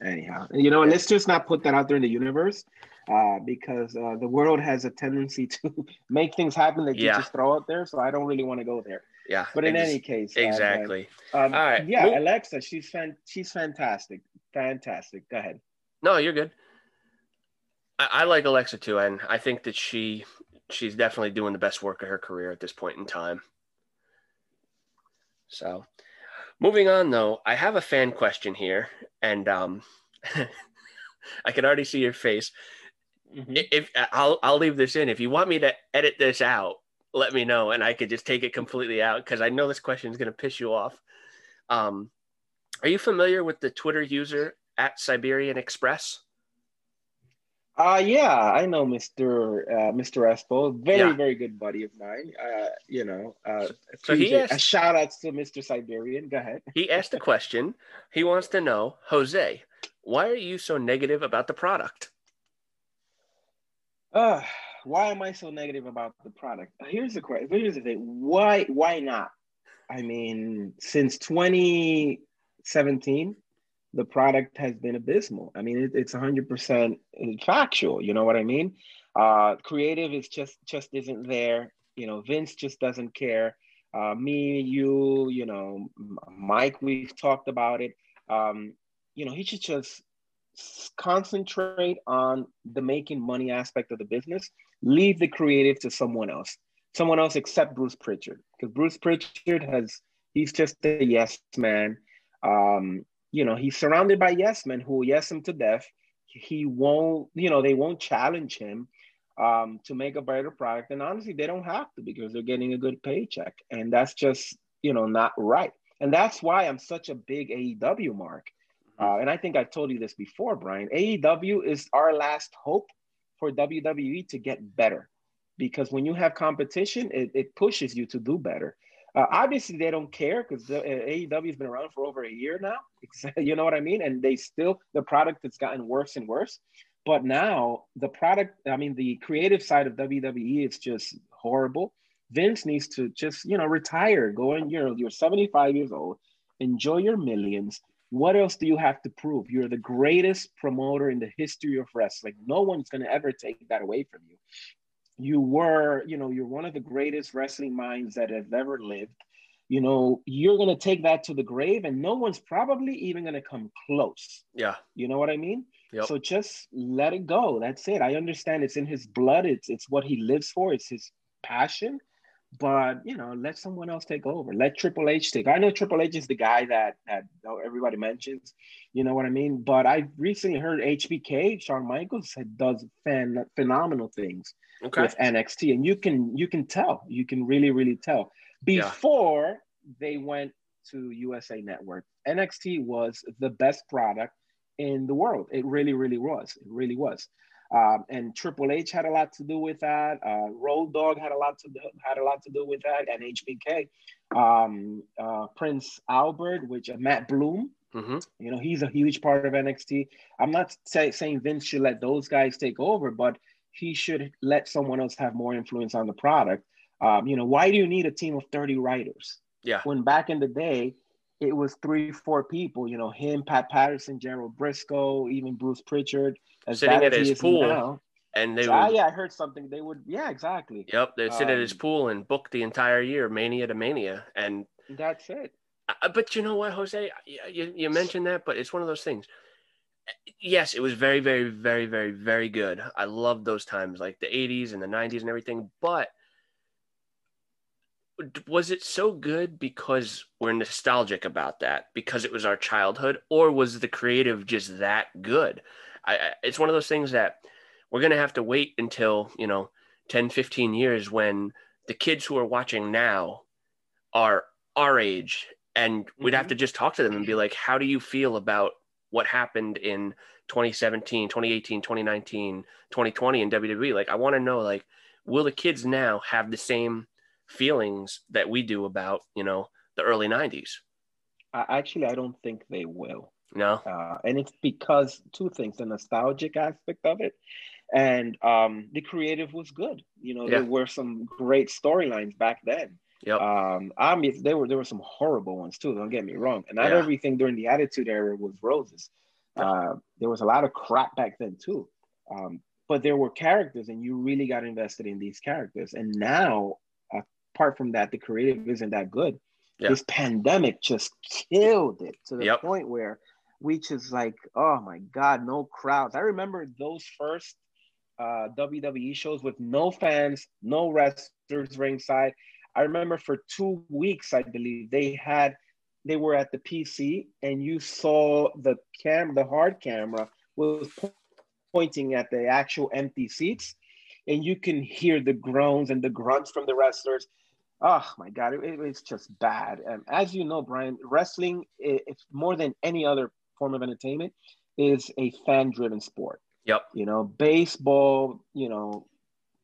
anyhow, you know, let's just not put that out there in the universe. Uh, because uh, the world has a tendency to (laughs) make things happen that yeah. you just throw out there. So I don't really want to go there. Yeah. But in ex- any case, uh, exactly. Uh, um, All right. Yeah, well, Alexa, she's fan- she's fantastic, fantastic. Go ahead. No, you're good. I, I like Alexa too, and I think that she she's definitely doing the best work of her career at this point in time. So, moving on though, I have a fan question here, and um, (laughs) I can already see your face. Mm-hmm. If I'll I'll leave this in. If you want me to edit this out, let me know, and I could just take it completely out because I know this question is going to piss you off. Um, are you familiar with the Twitter user at Siberian Express? Uh yeah, I know Mr. Uh, Mr. Espo, very yeah. very good buddy of mine. Uh, you know, uh, so he asked, a shout out to Mr. Siberian. Go ahead. he asked a question. He wants to know, Jose, why are you so negative about the product? Uh, why am I so negative about the product? Here's the question. Here's the thing. Why why not? I mean, since 2017, the product has been abysmal. I mean, it, it's 100% factual. You know what I mean? Uh, creative is just just isn't there. You know, Vince just doesn't care. Uh, me, you, you know, Mike, we've talked about it. Um, you know, he should just concentrate on the making money aspect of the business. Leave the creative to someone else. Someone else except Bruce Pritchard, because Bruce Pritchard has he's just a yes man. Um, you know, he's surrounded by yes men who yes him to death. He won't, you know, they won't challenge him. um, to make a better product. And honestly, they don't have to because they're getting a good paycheck. And that's just, you know, not right. And that's why I'm such a big AEW mark. Mm-hmm. Uh, and I think I've told you this before, Brian. AEW is our last hope for WWE to get better because when you have competition, it, it pushes you to do better. Uh, obviously, they don't care because uh, AEW has been around for over a year now. (laughs) you know what I mean? And they still the product has gotten worse and worse. But now the product, I mean, the creative side of WWE is just horrible. Vince needs to just, you know, retire, go in, you know, you're 75 years old, enjoy your millions. What else do you have to prove? You're the greatest promoter in the history of wrestling. No one's going to ever take that away from you. You were, you know, you're one of the greatest wrestling minds that have ever lived. You know, you're going to take that to the grave, and no one's probably even going to come close. Yeah. You know what I mean? Yep. So just let it go. That's it. I understand it's in his blood. It's it's what he lives for. It's his passion. But you know, let someone else take over. Let Triple H take. I know Triple H is the guy that that everybody mentions. You know what I mean? But I recently heard HBK, Shawn Michaels, does fan, phenomenal things okay. with NXT, and you can you can tell. You can really really tell. Before yeah. they went to USA Network, NXT was the best product in the world. It really, really was. It really was. Um, and Triple H had a lot to do with that. Uh, Road Dog had a lot to do, had a lot to do with that, and HBK, um, uh, Prince Albert, which uh, Matt Bloom. Mm-hmm. You know, he's a huge part of NXT. I'm not say, saying Vince should let those guys take over, but he should let someone else have more influence on the product. Um, you know, why do you need a team of 30 writers? Yeah. When back in the day, it was three, four people, you know, him, Pat Patterson, Gerald Brisco, even Bruce Pritchard. Sitting at his pool. Now. And they so, would, yeah, I heard something. They would, yeah, exactly. Yep, they'd sit um, at his um, pool and book the entire year, mania to mania, and that's it. Uh, but you know what, Jose? You, you mentioned that, but it's one of those things. Yes, it was very, very, very, very, very good. I loved those times, like the '80s and the '90s and everything. But was it so good because we're nostalgic about that because it was our childhood or was the creative just that good I, it's one of those things that we're going to have to wait until you know 10 15 years when the kids who are watching now are our age and we'd have mm-hmm. to just talk to them and be like how do you feel about what happened in 2017 2018 2019 2020 in wwe like i want to know like will the kids now have the same feelings that we do about you know the early 90s actually i don't think they will. No? Uh, and it's because two things the nostalgic aspect of it and um, the creative was good. You know yeah. there were some great storylines back then Yep. Um, I mean, there were there were some horrible ones too. Don't get me wrong. And not yeah. everything during the Attitude Era was roses. Uh, there was a lot of crap back then too. Um, but there were characters, and you really got invested in these characters. And now apart from that, the creative isn't that good. Yeah. This pandemic just killed it to the yep. point where we just like, oh my God, no crowds. I remember those first uh, WWE shows with no fans, no wrestlers ringside. I remember for two weeks, I believe they had, they were at the PC and you saw the cam, the hard camera was pointing at the actual empty seats and you can hear the groans and the grunts from the wrestlers. Oh my god it, it's just bad. And as you know brian wrestling it's more than any other form of entertainment is a fan driven sport. Yep. You know baseball you know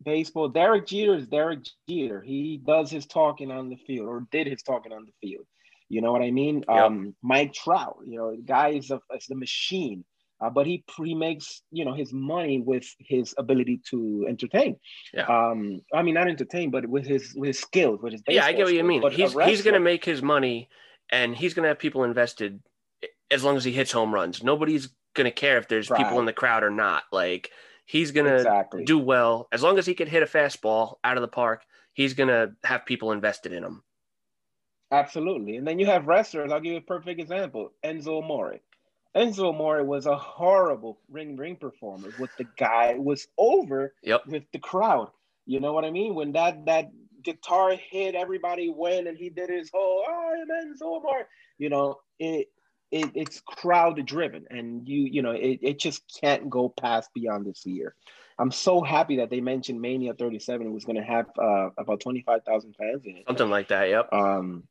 baseball derek jeter is derek jeter he does his talking on the field or did his talking on the field you know what i mean yep. um mike trout you know the guy is, a, is the machine uh, but he he makes you know his money with his ability to entertain. Yeah. Um, I mean not entertain, but with his with his skills, with his yeah. I get what you mean. But he's he's gonna make his money, and he's gonna have people invested as long as he hits home runs. Nobody's gonna care if there's right. people in the crowd or not. Like he's gonna exactly. do well as long as he can hit a fastball out of the park. He's gonna have people invested in him. Absolutely, and then you have wrestlers. I'll give you a perfect example: Enzo Amore. Enzo Amore was a horrible ring ring performer. With the guy was over yep. with the crowd. You know what I mean? When that that guitar hit, everybody went and he did his whole oh I'm Enzo Amore. You know it. It, it's crowd driven, and you you know it, it just can't go past beyond this year. I'm so happy that they mentioned Mania 37 was going to have uh, about 25,000 fans in it. Something like that. Yep. Um,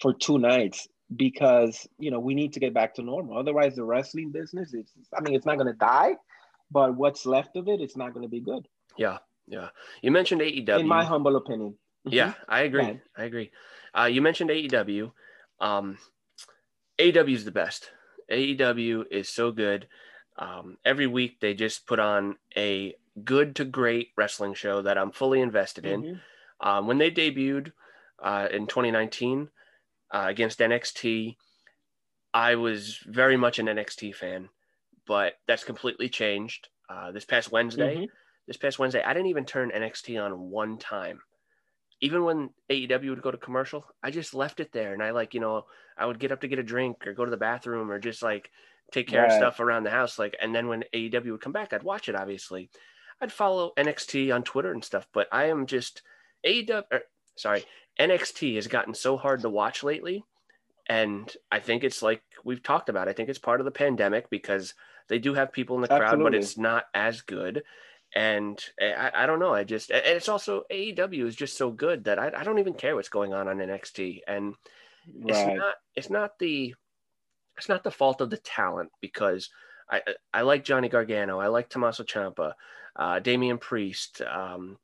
for two nights because you know we need to get back to normal. Otherwise, the wrestling business is I mean it's not going to die, but what's left of it, it's not going to be good. Yeah, yeah. You mentioned AEW. In my humble opinion. Yeah, mm-hmm. I agree. I agree. Uh, you mentioned AEW. Um, AEW is the best. AEW is so good. Um, every week they just put on a good to great wrestling show that I'm fully invested in. Mm-hmm. Um, when they debuted uh, in 2019 uh, against NXT, I was very much an NXT fan, but that's completely changed. Uh, this past Wednesday, mm-hmm. this past Wednesday, I didn't even turn NXT on one time even when AEW would go to commercial, I just left it there. And I like, you know, I would get up to get a drink or go to the bathroom or just like take care right. of stuff around the house. Like, and then when AEW would come back, I'd watch it, obviously. I'd follow NXT on Twitter and stuff, but I am just AEW, or, er, sorry, NXT has gotten so hard to watch lately. And I think it's like we've talked about, I think it's part of the pandemic because they do have people in the Absolutely. crowd, but it's not as good and eh, I, I don't know. I just and it's also AEW is just so good that I, I don't even care what's going on on NXT, and right. it's not it's not the it's not the fault of the talent because I I like Johnny Gargano, I like Tommaso Ciampa, uh, Damian Priest, um,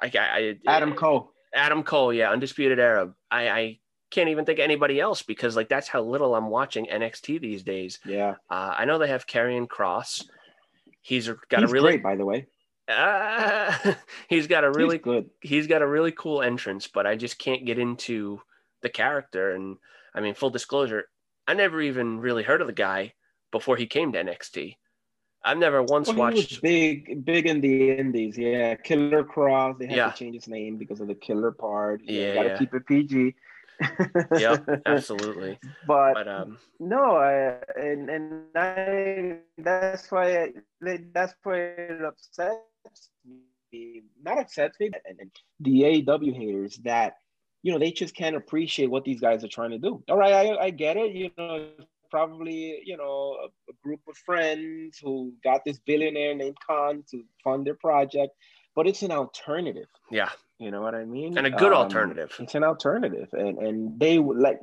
I, I Adam Cole, Adam Cole, yeah, Undisputed Era. I, I can't even think of anybody else because like that's how little I'm watching NXT these days. Yeah, uh, I know they have Karrion Kross He's got he's a really great, by the way. Uh, (laughs) he's got a really he's good. He's got a really cool entrance, but I just can't get into the character. And I mean, full disclosure, I never even really heard of the guy before he came to NXT. I've never once well, watched big, big in the indies. Yeah, Killer Kross. They had yeah. to change his name because of the killer part. Yeah, got to yeah. keep it PG yeah, absolutely. (laughs) But, but um, no, I, and and I that's why that's why it upsets me. Not upsets me, and, and the AW haters that you know they just can't appreciate what these guys are trying to do. All right, I, I get it. You know, probably you know a, a group of friends who got this billionaire named Khan to fund their project, but it's an alternative. Yeah, you know what I mean? And a good um, alternative. It's an alternative, and and they would like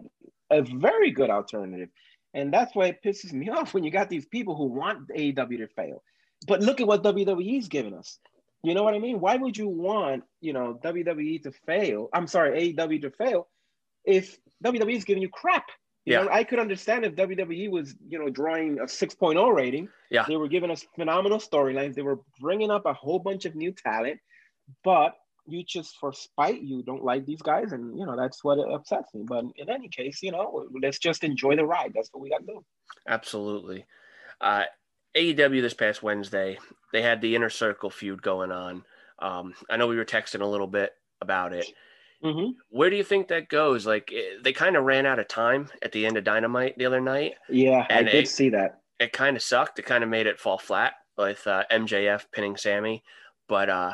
a very good alternative, and that's why it pisses me (laughs) off when you got these people who want AEW to fail. But look at what WWE's giving us. You know what I mean? Why would you want you know WWE to fail? I'm sorry, AEW to fail if WWE is giving you crap. You yeah. Know, I could understand if WWE was, you know, drawing a 6.0 rating. Yeah. They were giving us phenomenal storylines. They were bringing up a whole bunch of new talent, but you just for spite you don't like these guys and you know that's what upsets me. But in any case you know let's just enjoy the ride. That's what we got to do. Absolutely. Uh aew this past wednesday they had the inner circle feud going on. Um i know we were texting a little bit about it. Mm-hmm. where do you think that goes? Like it, they kind of ran out of time at the end of dynamite the other night. Yeah and i did it, see that. it kind of sucked. It kind of made it fall flat with uh, mjf pinning sammy. But uh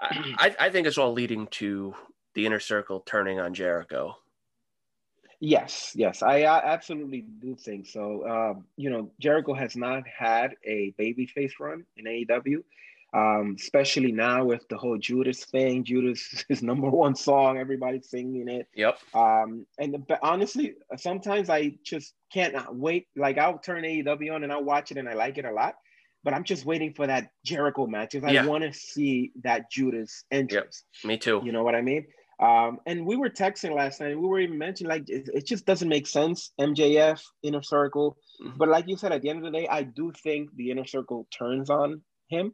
I, I think it's all leading to the inner circle turning on Jericho. Yes, yes, I, I absolutely do think so. Um, you know, Jericho has not had a babyface run in AEW, um, especially now with the whole Judas thing. Judas (laughs) is number one song, everybody's singing it. Yep. Um, and but honestly, sometimes I just can't wait. Like I'll turn AEW on and I'll watch it and I like it a lot but I'm just waiting for that Jericho match because I want to see that Judas entrance. Yep. Me too. You know what I mean? Um, and we were texting last night. We were even mentioning like it, it just doesn't make sense. MJF inner circle, mm-hmm. but like you said, at the end of the day, I do think the inner circle turns on him.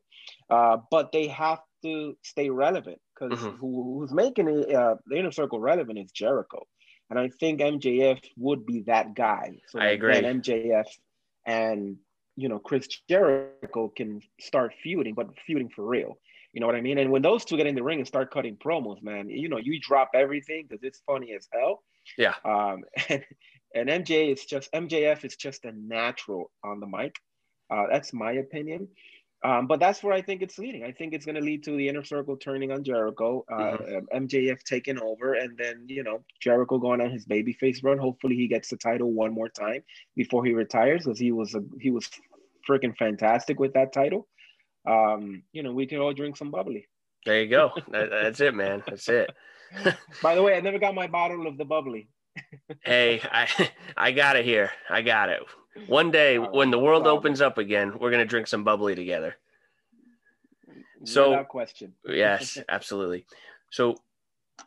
Uh, but they have to stay relevant because mm-hmm. who, who's making it, uh, the inner circle relevant is Jericho, and I think MJF would be that guy. So I agree. MJF and you know, Chris Jericho can start feuding, but feuding for real. You know what I mean? And when those two get in the ring and start cutting promos, man, you know, you drop everything because it's funny as hell. Yeah. Um, (laughs) and, and MJ is just MJF is just a natural on the mic. Uh, that's my opinion. Um, but that's where I think it's leading. I think it's going to lead to the inner circle turning on Jericho, uh, mm-hmm. MJF taking over, and then you know Jericho going on his babyface run. Hopefully, he gets the title one more time before he retires, because he was a, he was freaking fantastic with that title. Um, you know, we can all drink some bubbly. There you go. that, that's it, man. That's it. (laughs) By the way, I (laughs) never got my bottle of the bubbly. Hey, I (laughs) I got it here. I got it. One day when the world opens up again, we're gonna drink some bubbly together. So Without question. yes, (laughs) absolutely. So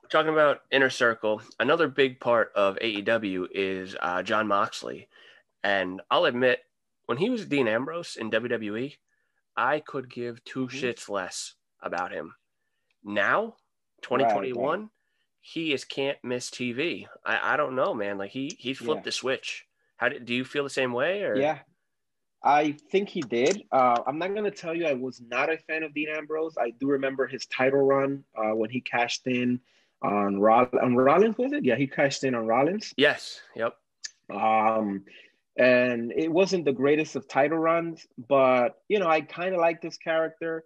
talking about inner circle, another big part of AEW is uh, Jon Moxley, and I'll admit when he was Dean Ambrose in WWE, I could give 2 mm-hmm. shits less about him. Now, 2021, right, right. He is can't miss TV. I, I don't know, man. Like he he flipped yeah. the switch. How did do you feel the same way? Or yeah, I think he did. Uh, I'm not gonna tell you I was not a fan of Dean Ambrose. I do remember his title run uh, when he cashed in on Roll- on Rollins. Was it? Yeah, he cashed in on Rollins. Yes. Yep. Um, and it wasn't the greatest of title runs, but you know I kind of like this character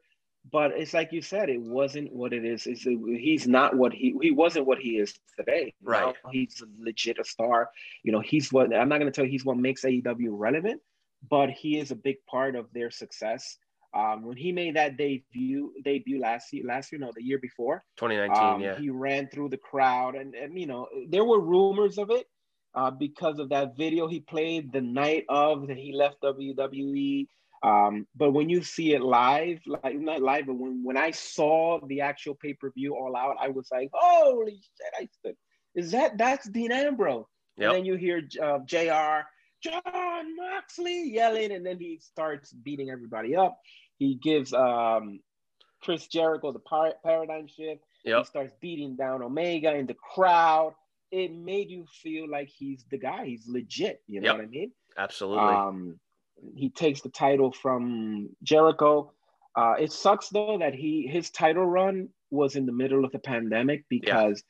but it's like you said, it wasn't what it is. It's, he's not what he he wasn't what he is today. Right. Now he's legit a star. You know, he's what I'm not going to tell you he's what makes AEW relevant, but he is a big part of their success. Um, when he made that debut debut last year, last year, no, the year before, 2019, um, yeah, he ran through the crowd, and and you know there were rumors of it uh, because of that video he played the night of that he left WWE um, but when you see it live, like not live, but when, when I saw the actual pay per view all out, I was like, holy shit! I said, is that that's Dean Ambrose? Yep. And then you hear uh, Jr. Jon Moxley yelling, and then he starts beating everybody up. He gives um, Chris Jericho the par- paradigm shift. Yep. He starts beating down Omega in the crowd. It made you feel like he's the guy. He's legit. You know yep. what I mean? Absolutely. Um, he takes the title from Jericho. Uh, it sucks though that he his title run was in the middle of the pandemic because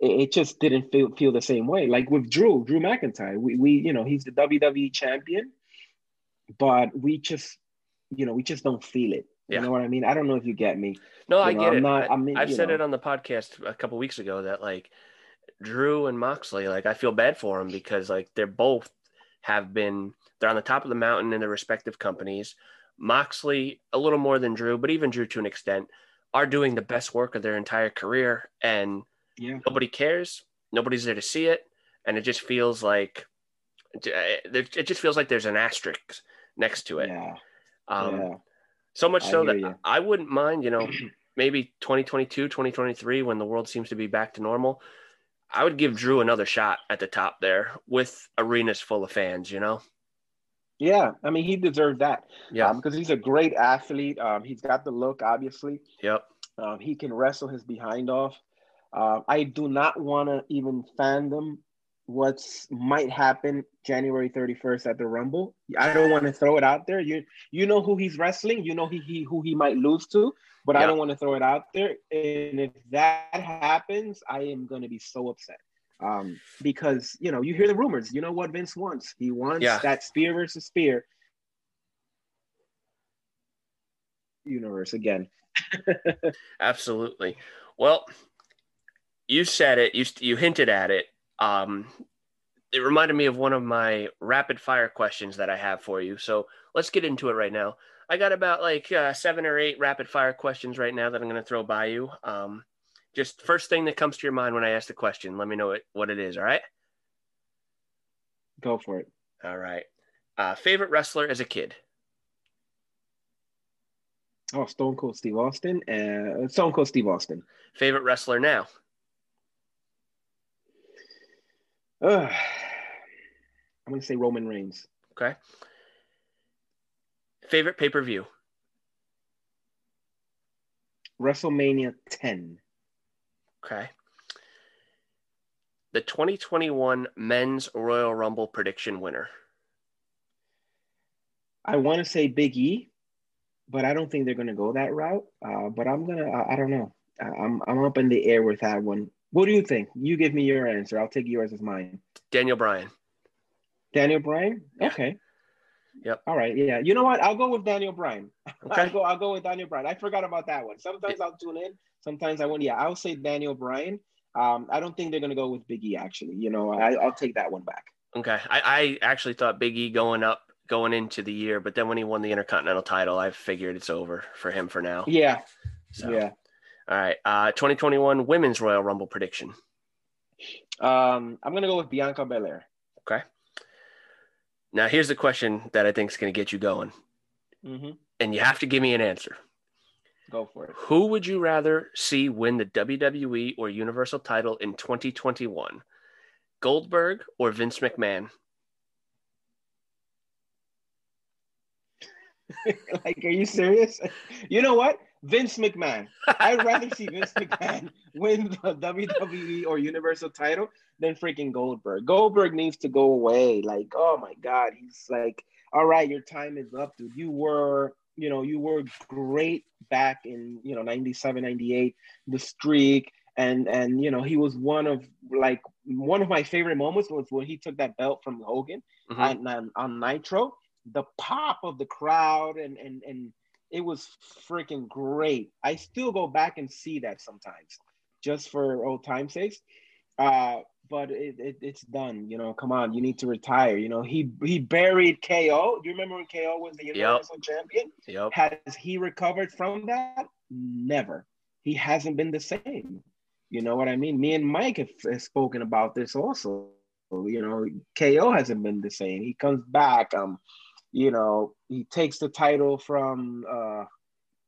yeah. it, it, just didn't feel feel the same way. Like with Drew, Drew McIntyre, we we you know he's the WWE champion, but we just you know we just don't feel it. You yeah. know what I mean? I don't know if you get me. No, you I know, get I'm it. Not, I, mean, I've said know. it on the podcast a couple weeks ago that like Drew and Moxley, like I feel bad for them because like they're both have been they're on the top of the mountain in their respective companies. Moxley, a little more than Drew, but even Drew to an extent, are doing the best work of their entire career. And yeah. nobody cares. Nobody's there to see it. And it just feels like it just feels like there's an asterisk next to it. Yeah. Um, yeah. So much so that you. I wouldn't mind, you know, (clears throat) maybe 2022, 2023, when the world seems to be back to normal, I would give Drew another shot at the top there with arenas full of fans, you know? Yeah, I mean, he deserved that. Yeah, because um, he's a great athlete. Um, he's got the look, obviously. Yep. Um, he can wrestle his behind off. Uh, I do not want to even fandom what's might happen January 31st at the Rumble. I don't want to throw it out there. You you know who he's wrestling. You know he, he who he might lose to, but I don't want to throw it out there. And if that happens, I am going to be so upset um, because you know you hear the rumors. You know what Vince wants? He wants yeah. that spear versus spear universe again. (laughs) Absolutely. Well, you said it. You you hinted at it. Um, it reminded me of one of my rapid fire questions that I have for you. So let's get into it right now. I got about like uh, seven or eight rapid fire questions right now that I'm going to throw by you. Um, just first thing that comes to your mind when I ask the question, let me know it, what it is. All right. Go for it. All right. Uh, favorite wrestler as a kid? Oh, Stone Cold Steve Austin. Uh, Stone Cold Steve Austin. Favorite wrestler now? Uh, I'm going to say Roman Reigns. Okay. Favorite pay per view? WrestleMania 10. Okay. The 2021 Men's Royal Rumble prediction winner. I want to say Big E, but I don't think they're going to go that route. Uh, but I'm gonna. I, I don't know. I'm I'm up in the air with that one. What do you think? You give me your answer. I'll take yours as mine. Daniel Bryan. Daniel Bryan. Okay. Yep. All right. Yeah. You know what? I'll go with Daniel Bryan. (laughs) Okay. I'll go. I'll go with Daniel Bryan. I forgot about that one. Sometimes I'll tune in. Sometimes I won't. Yeah. I'll say Daniel Bryan. Um, I don't think they're gonna go with Big E. Actually, you know, I, I'll take that one back. Okay. I, I actually thought Big E going up going into the year, but then when he won the Intercontinental title, I figured it's over for him for now. Yeah. So, Yeah. All right. Uh, 2021 Women's Royal Rumble prediction. Um, I'm gonna go with Bianca Belair. Okay. Now here's the question that I think is going to get you going, Mm-hmm. and you have to give me an answer. Go for it. Who would you rather see win the WWE or Universal title in 2021? Goldberg or Vince McMahon? (laughs) like, are you serious? You know what? Vince McMahon. I'd rather see Vince McMahon (laughs) win the WWE or Universal title than freaking Goldberg. Goldberg needs to go away. Like, oh my God. He's like, all right, your time is up, dude. You were, you know, you were great back in, you know, 97, 98, the streak. And and you know, he was one of like one of my favorite moments was when he took that belt from Hogan Mhm. on, on, on Nitro. The pop of the crowd and and and it was freaking great. I still go back and see that sometimes, just for old time's sake. Uh, but it, it, it's done. You know, come on, you need to retire. You know, he he buried KO. Do you remember when KO was the Universal Champion? Yep. Has he recovered from that? Never. He hasn't been the same. You know what I mean? Me and Mike have, have spoken about this also. You know, KO hasn't been the same. He comes back. Um, you know, he takes the title from uh,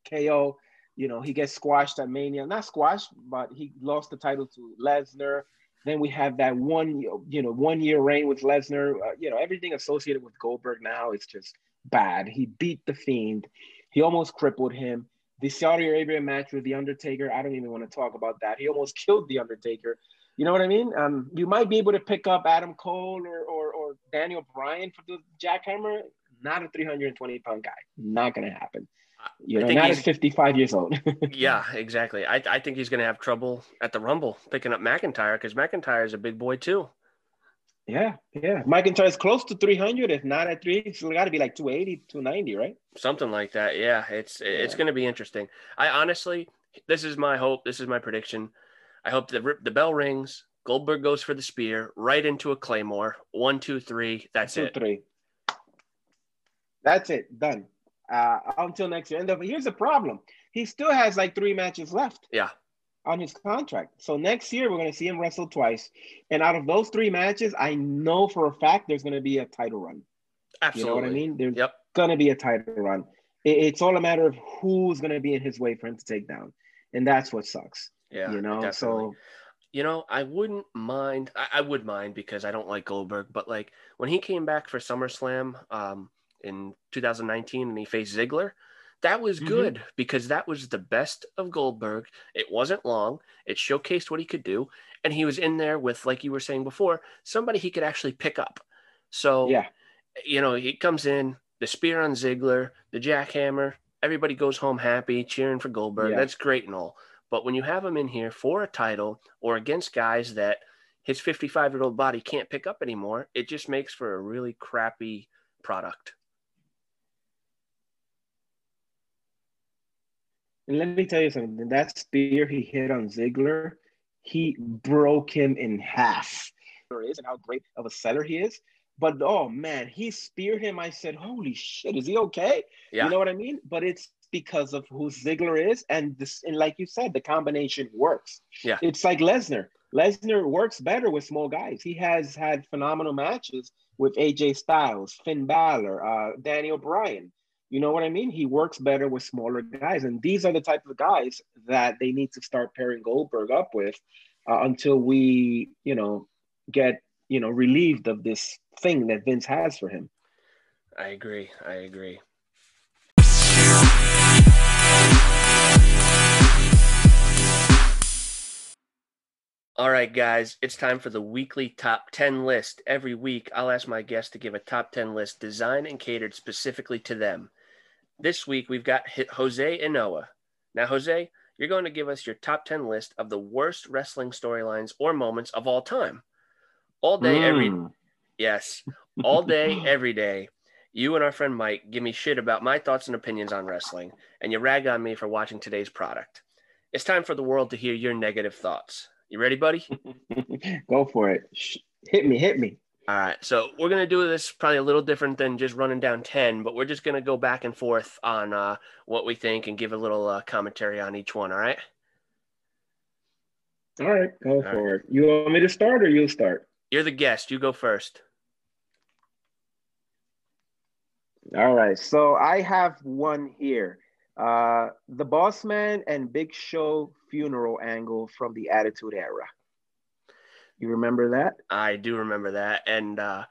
KO. You know, he gets squashed at Mania. Not squashed, but he lost the title to Lesnar. Then we have that one, you know, one year reign with Lesnar. Uh, you know, everything associated with Goldberg now is just bad. He beat the Fiend. He almost crippled him. The Saudi Arabia match with the Undertaker. I don't even want to talk about that. He almost (laughs) killed the Undertaker. You know what I mean? Um, you might be able to pick up Adam Cole or or, or Daniel Bryan for the jackhammer. Not a 320 pound guy. Not gonna happen. You know, not at 55 years old. (laughs) Yeah, exactly. I, I think he's going to have trouble at the Rumble picking up McIntyre because McIntyre is a big boy too. yeah, yeah. McIntyre's close to 300. If not at three, it's got to be like 280, 290, right? Something like that. Yeah, it's it's Yeah. going to be interesting. I honestly, this is my hope. This is my prediction. I hope that the bell rings. Goldberg goes for the spear right into a claymore. One, two, three. That's Two, it. three. That's it. Done. Uh, until next year. And the, here's the problem: he still has like three matches left. Yeah. On his contract. So next year we're going to see him wrestle twice, and out of those three matches, I know for a fact there's going to be a title run. Absolutely. You know what I mean? There's Yep. going to be a title run. It- it's all a matter of who's going to be in his way for him to take down, and that's what sucks. Yeah. you know. definitely. So You know, I wouldn't mind. I, I would mind because I don't like Goldberg, but like when he came back for SummerSlam um, in 2019 and he faced Ziggler, that was Mhm. good because that was the best of Goldberg. It wasn't long. It showcased what he could do, and he was in there with, like you were saying before, somebody he could actually pick up. So yeah, you know, he comes in, the spear on Ziggler, the jackhammer, everybody goes home happy, cheering for Goldberg. Yeah. That's great and all. But when you have him in here for a title or against guys that his 55 year old body can't pick up anymore, it just makes for a really crappy product. Let me tell you something. That spear he hit on Ziggler, he broke him in half. Is and how great of a seller he is. But oh man, he speared him. I said, "Holy shit, is he okay?" Yeah. You know what I mean? But it's because of who Ziggler is, and this, and like you said, the combination works. Yeah. it's like Lesnar. Lesnar works better with small guys. He has had phenomenal matches with AJ Styles, Finn Balor, uh, Daniel Bryan. You know what I mean? He works better with smaller guys, and these are the type of guys that they need to start pairing Goldberg up with uh, until we, you know, get you know relieved of this thing that Vince has for him. I agree. I agree. All right, guys, it's time for the weekly top 10 list. Every week, I'll ask my guests to give a top 10 list designed and catered specifically to them. This week, we've got Jose Inoa. Now, Jose, you're going to give us your top 10 list of the worst wrestling storylines or moments of all time. All day, every Mm. Yes, all day, (laughs) every day. You and our friend Mike give me shit about my thoughts and opinions on wrestling, and you rag on me for watching today's product. It's time for the world to hear your negative thoughts. You ready, buddy? (laughs) Go for it. Hit me, hit me. All right. So we're going to do this probably a little different than just running down 10, but we're just going to go back and forth on uh, what we think and give a little uh, commentary on each one. All right. All right. Go all for right. it. You want me to start or you'll start? You're the guest. You go first. All right. So I have one here. Uh, the Boss Man and Big Show funeral angle from the Attitude Era. You remember that? I do remember that. And uh,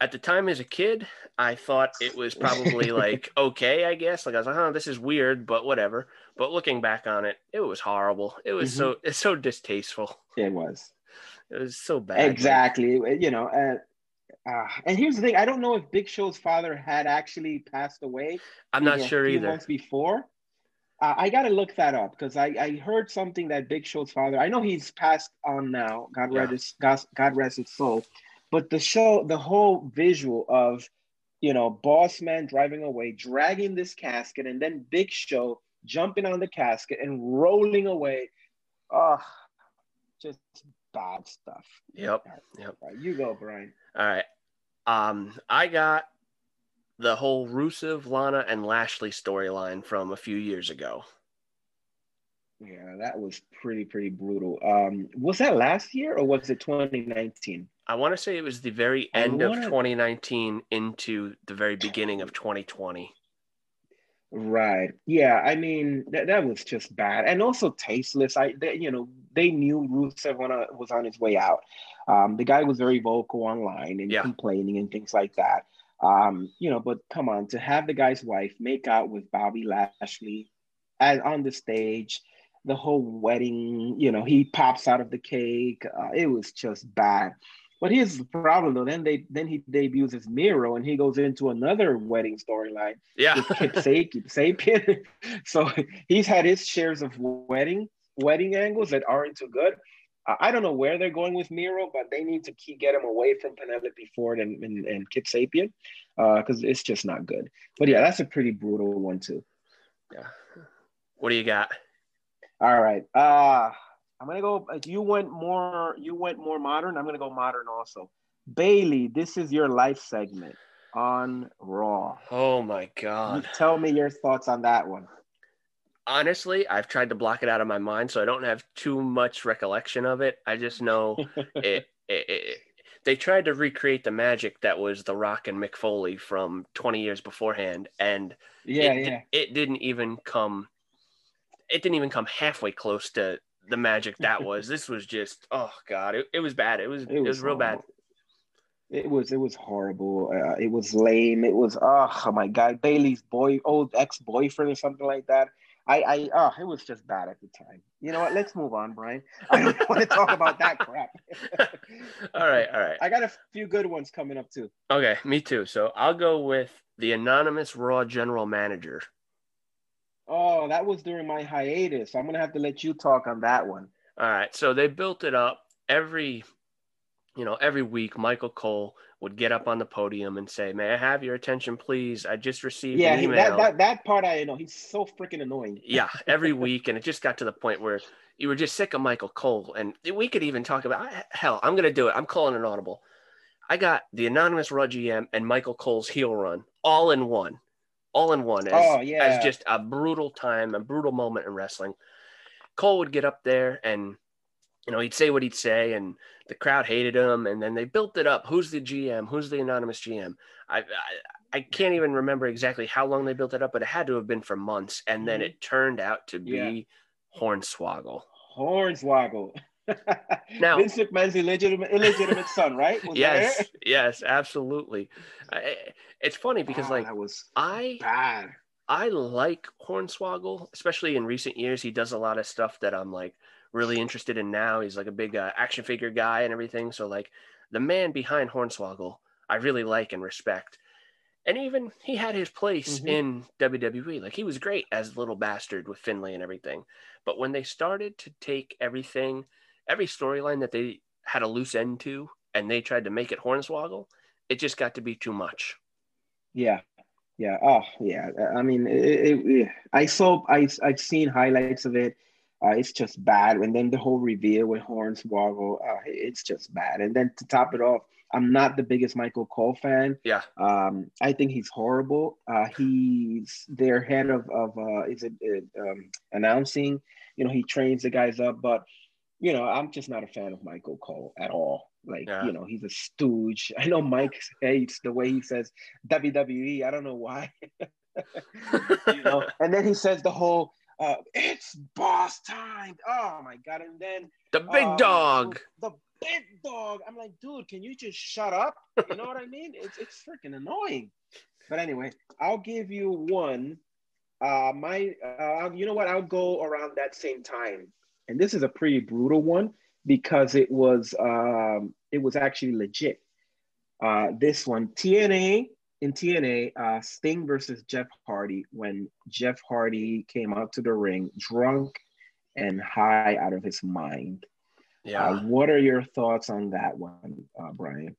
at the time as a kid, I thought it was probably (laughs) like okay, I guess. Like I was like, oh, this is weird, but whatever. But looking back on it, it was horrible. It was mm-hmm. so it's (laughs) so distasteful. It was. It was so bad. Exactly. You know, uh, uh, and here's the thing: I don't know if Big Show's father had actually passed away. I'm not sure either. Months before, uh, I got to look that up because I, I heard something that Big Show's father. I know he's passed on now. God yeah. rest God, God rest his soul. But the show, the whole visual of, you know, Boss Man driving away, dragging this casket, and then Big Show jumping on the casket and rolling away. Oh, just bad stuff. Yep. Yep. Right, you go, Brian. All right. Um, I got the whole Rusev, Lana, and Lashley storyline from a few years ago. Yeah, that was pretty pretty brutal. Um, was that last year or was it 2019? I want to say it was the very end wanna... of 2019 into the very beginning of 2020. Right. Yeah. I mean, that, that was just bad and also tasteless. I, they, you know, they knew Rusev when was on his way out. Um, the guy was very vocal online and yeah. complaining and things like that. Um, you know, but come on, to have the guy's wife make out with Bobby Lashley as on the stage, the whole wedding, you know, he pops out of the cake. Uh, it was just bad. But here's the problem though. Then they then he debuts as Miro and he goes into another wedding storyline. Yeah. With Kip (laughs) Sabian. (laughs) so he's had his shares of wedding wedding angles that aren't too good. I don't know where they're going with Miro, but they need to keep get him away from Penelope Ford and, and, and Kip Sabian because uh, it's just not good. But yeah, that's a pretty brutal one too. Yeah. What do you got? All right. Uh I'm gonna go. You went more. You went more modern. I'm gonna go modern also. Bayley, this is your life segment on Raw. Oh my god! You tell me your thoughts on that one honestly, I've tried to block it out of my mind, so I don't have too much recollection of it. I just know it, (laughs) it, it, They tried to recreate the magic that was The Rock and Mick Foley from 20 years beforehand, and yeah, it, yeah. it didn't even come. It didn't even come halfway close to the magic that was. (laughs) this was just oh god, it, it was bad. It was it was, was real bad. It was it was horrible. Uh, it was lame. It was oh my god, Bayley's boy, old ex boyfriend or something like that. I, I, oh, it was just bad at the time. You know what? Let's move on, Brian. I don't (laughs) want to talk about that crap. (laughs) all right, all right. I got a few good ones coming up too. Okay, me too. So I'll go with the anonymous Raw general manager. Oh, that was during my hiatus. I'm gonna have to let you talk on that one. All right. So they built it up every, you know, every week. Michael Cole would get up on the podium and say, "May I have your attention, please? I just received yeah, an email." that, that that part I know. He's so freaking annoying. (laughs) yeah, every (laughs) week, and it just got to the point where you were just sick of Michael Cole, and we could even talk about hell. I'm gonna do it. I'm calling an audible. I got the anonymous Raw GM and Michael Cole's heel run all in one, all in one. As, oh yeah, as just a brutal time, a brutal moment in wrestling. Cole would get up there and you know, he'd say what he'd say, and the crowd hated him. And then they built it up. Who's the GM? Who's the anonymous GM? I, I, I can't even remember exactly how long they built it up, but it had to have been for months. And then mm-hmm. it turned out to be yeah. Hornswoggle. Hornswoggle. (laughs) now Vince McMahon's illegitimate illegitimate son, right? Was yes, yes, absolutely. I, it's funny because like that was I bad. I like Hornswoggle, especially in recent years. He does a lot of stuff that I'm like, really interested in now. He's like a big uh, action figure guy and everything. So like the man behind Hornswoggle, I really like and respect. And even he had his place mm-hmm. in WWE. Like he was great as little bastard with Finlay and everything. But when they started to take everything, every storyline that they had a loose end to, and they tried to make it Hornswoggle, it just got to be too much. Yeah, yeah. Oh, yeah. I mean, it, it, it, I saw. I I've seen highlights of it. Uh, it's just bad. And then the whole reveal with Hornswoggle, uh, it's just bad. And then to top it off, I'm not the biggest Michael Cole fan. Yeah. Um, I think he's horrible. Uh, he's their head of of uh, is it um, announcing? You know, he trains the guys up, but you know, I'm just not a fan of Michael Cole at all. Like, yeah. you know, he's a stooge. (laughs) I know Mike hates the way he says WWE. I don't know why. (laughs) you know, (laughs) and then he says the whole uh, it's boss time. Oh my god! And then the big uh, dog. The big dog. I'm like, dude, can you just shut up? You know what I mean? It's it's freaking annoying. But anyway, I'll give you one. Uh, my, uh, you know what? I'll go around that same time, and this is a pretty brutal one because it was um, it was actually legit. Uh, this one, TNA in TNA, uh, Sting versus Jeff Hardy when Jeff Hardy came out to the ring drunk and high out of his mind. Yeah. Uh, what are your thoughts on that one, uh, Brian?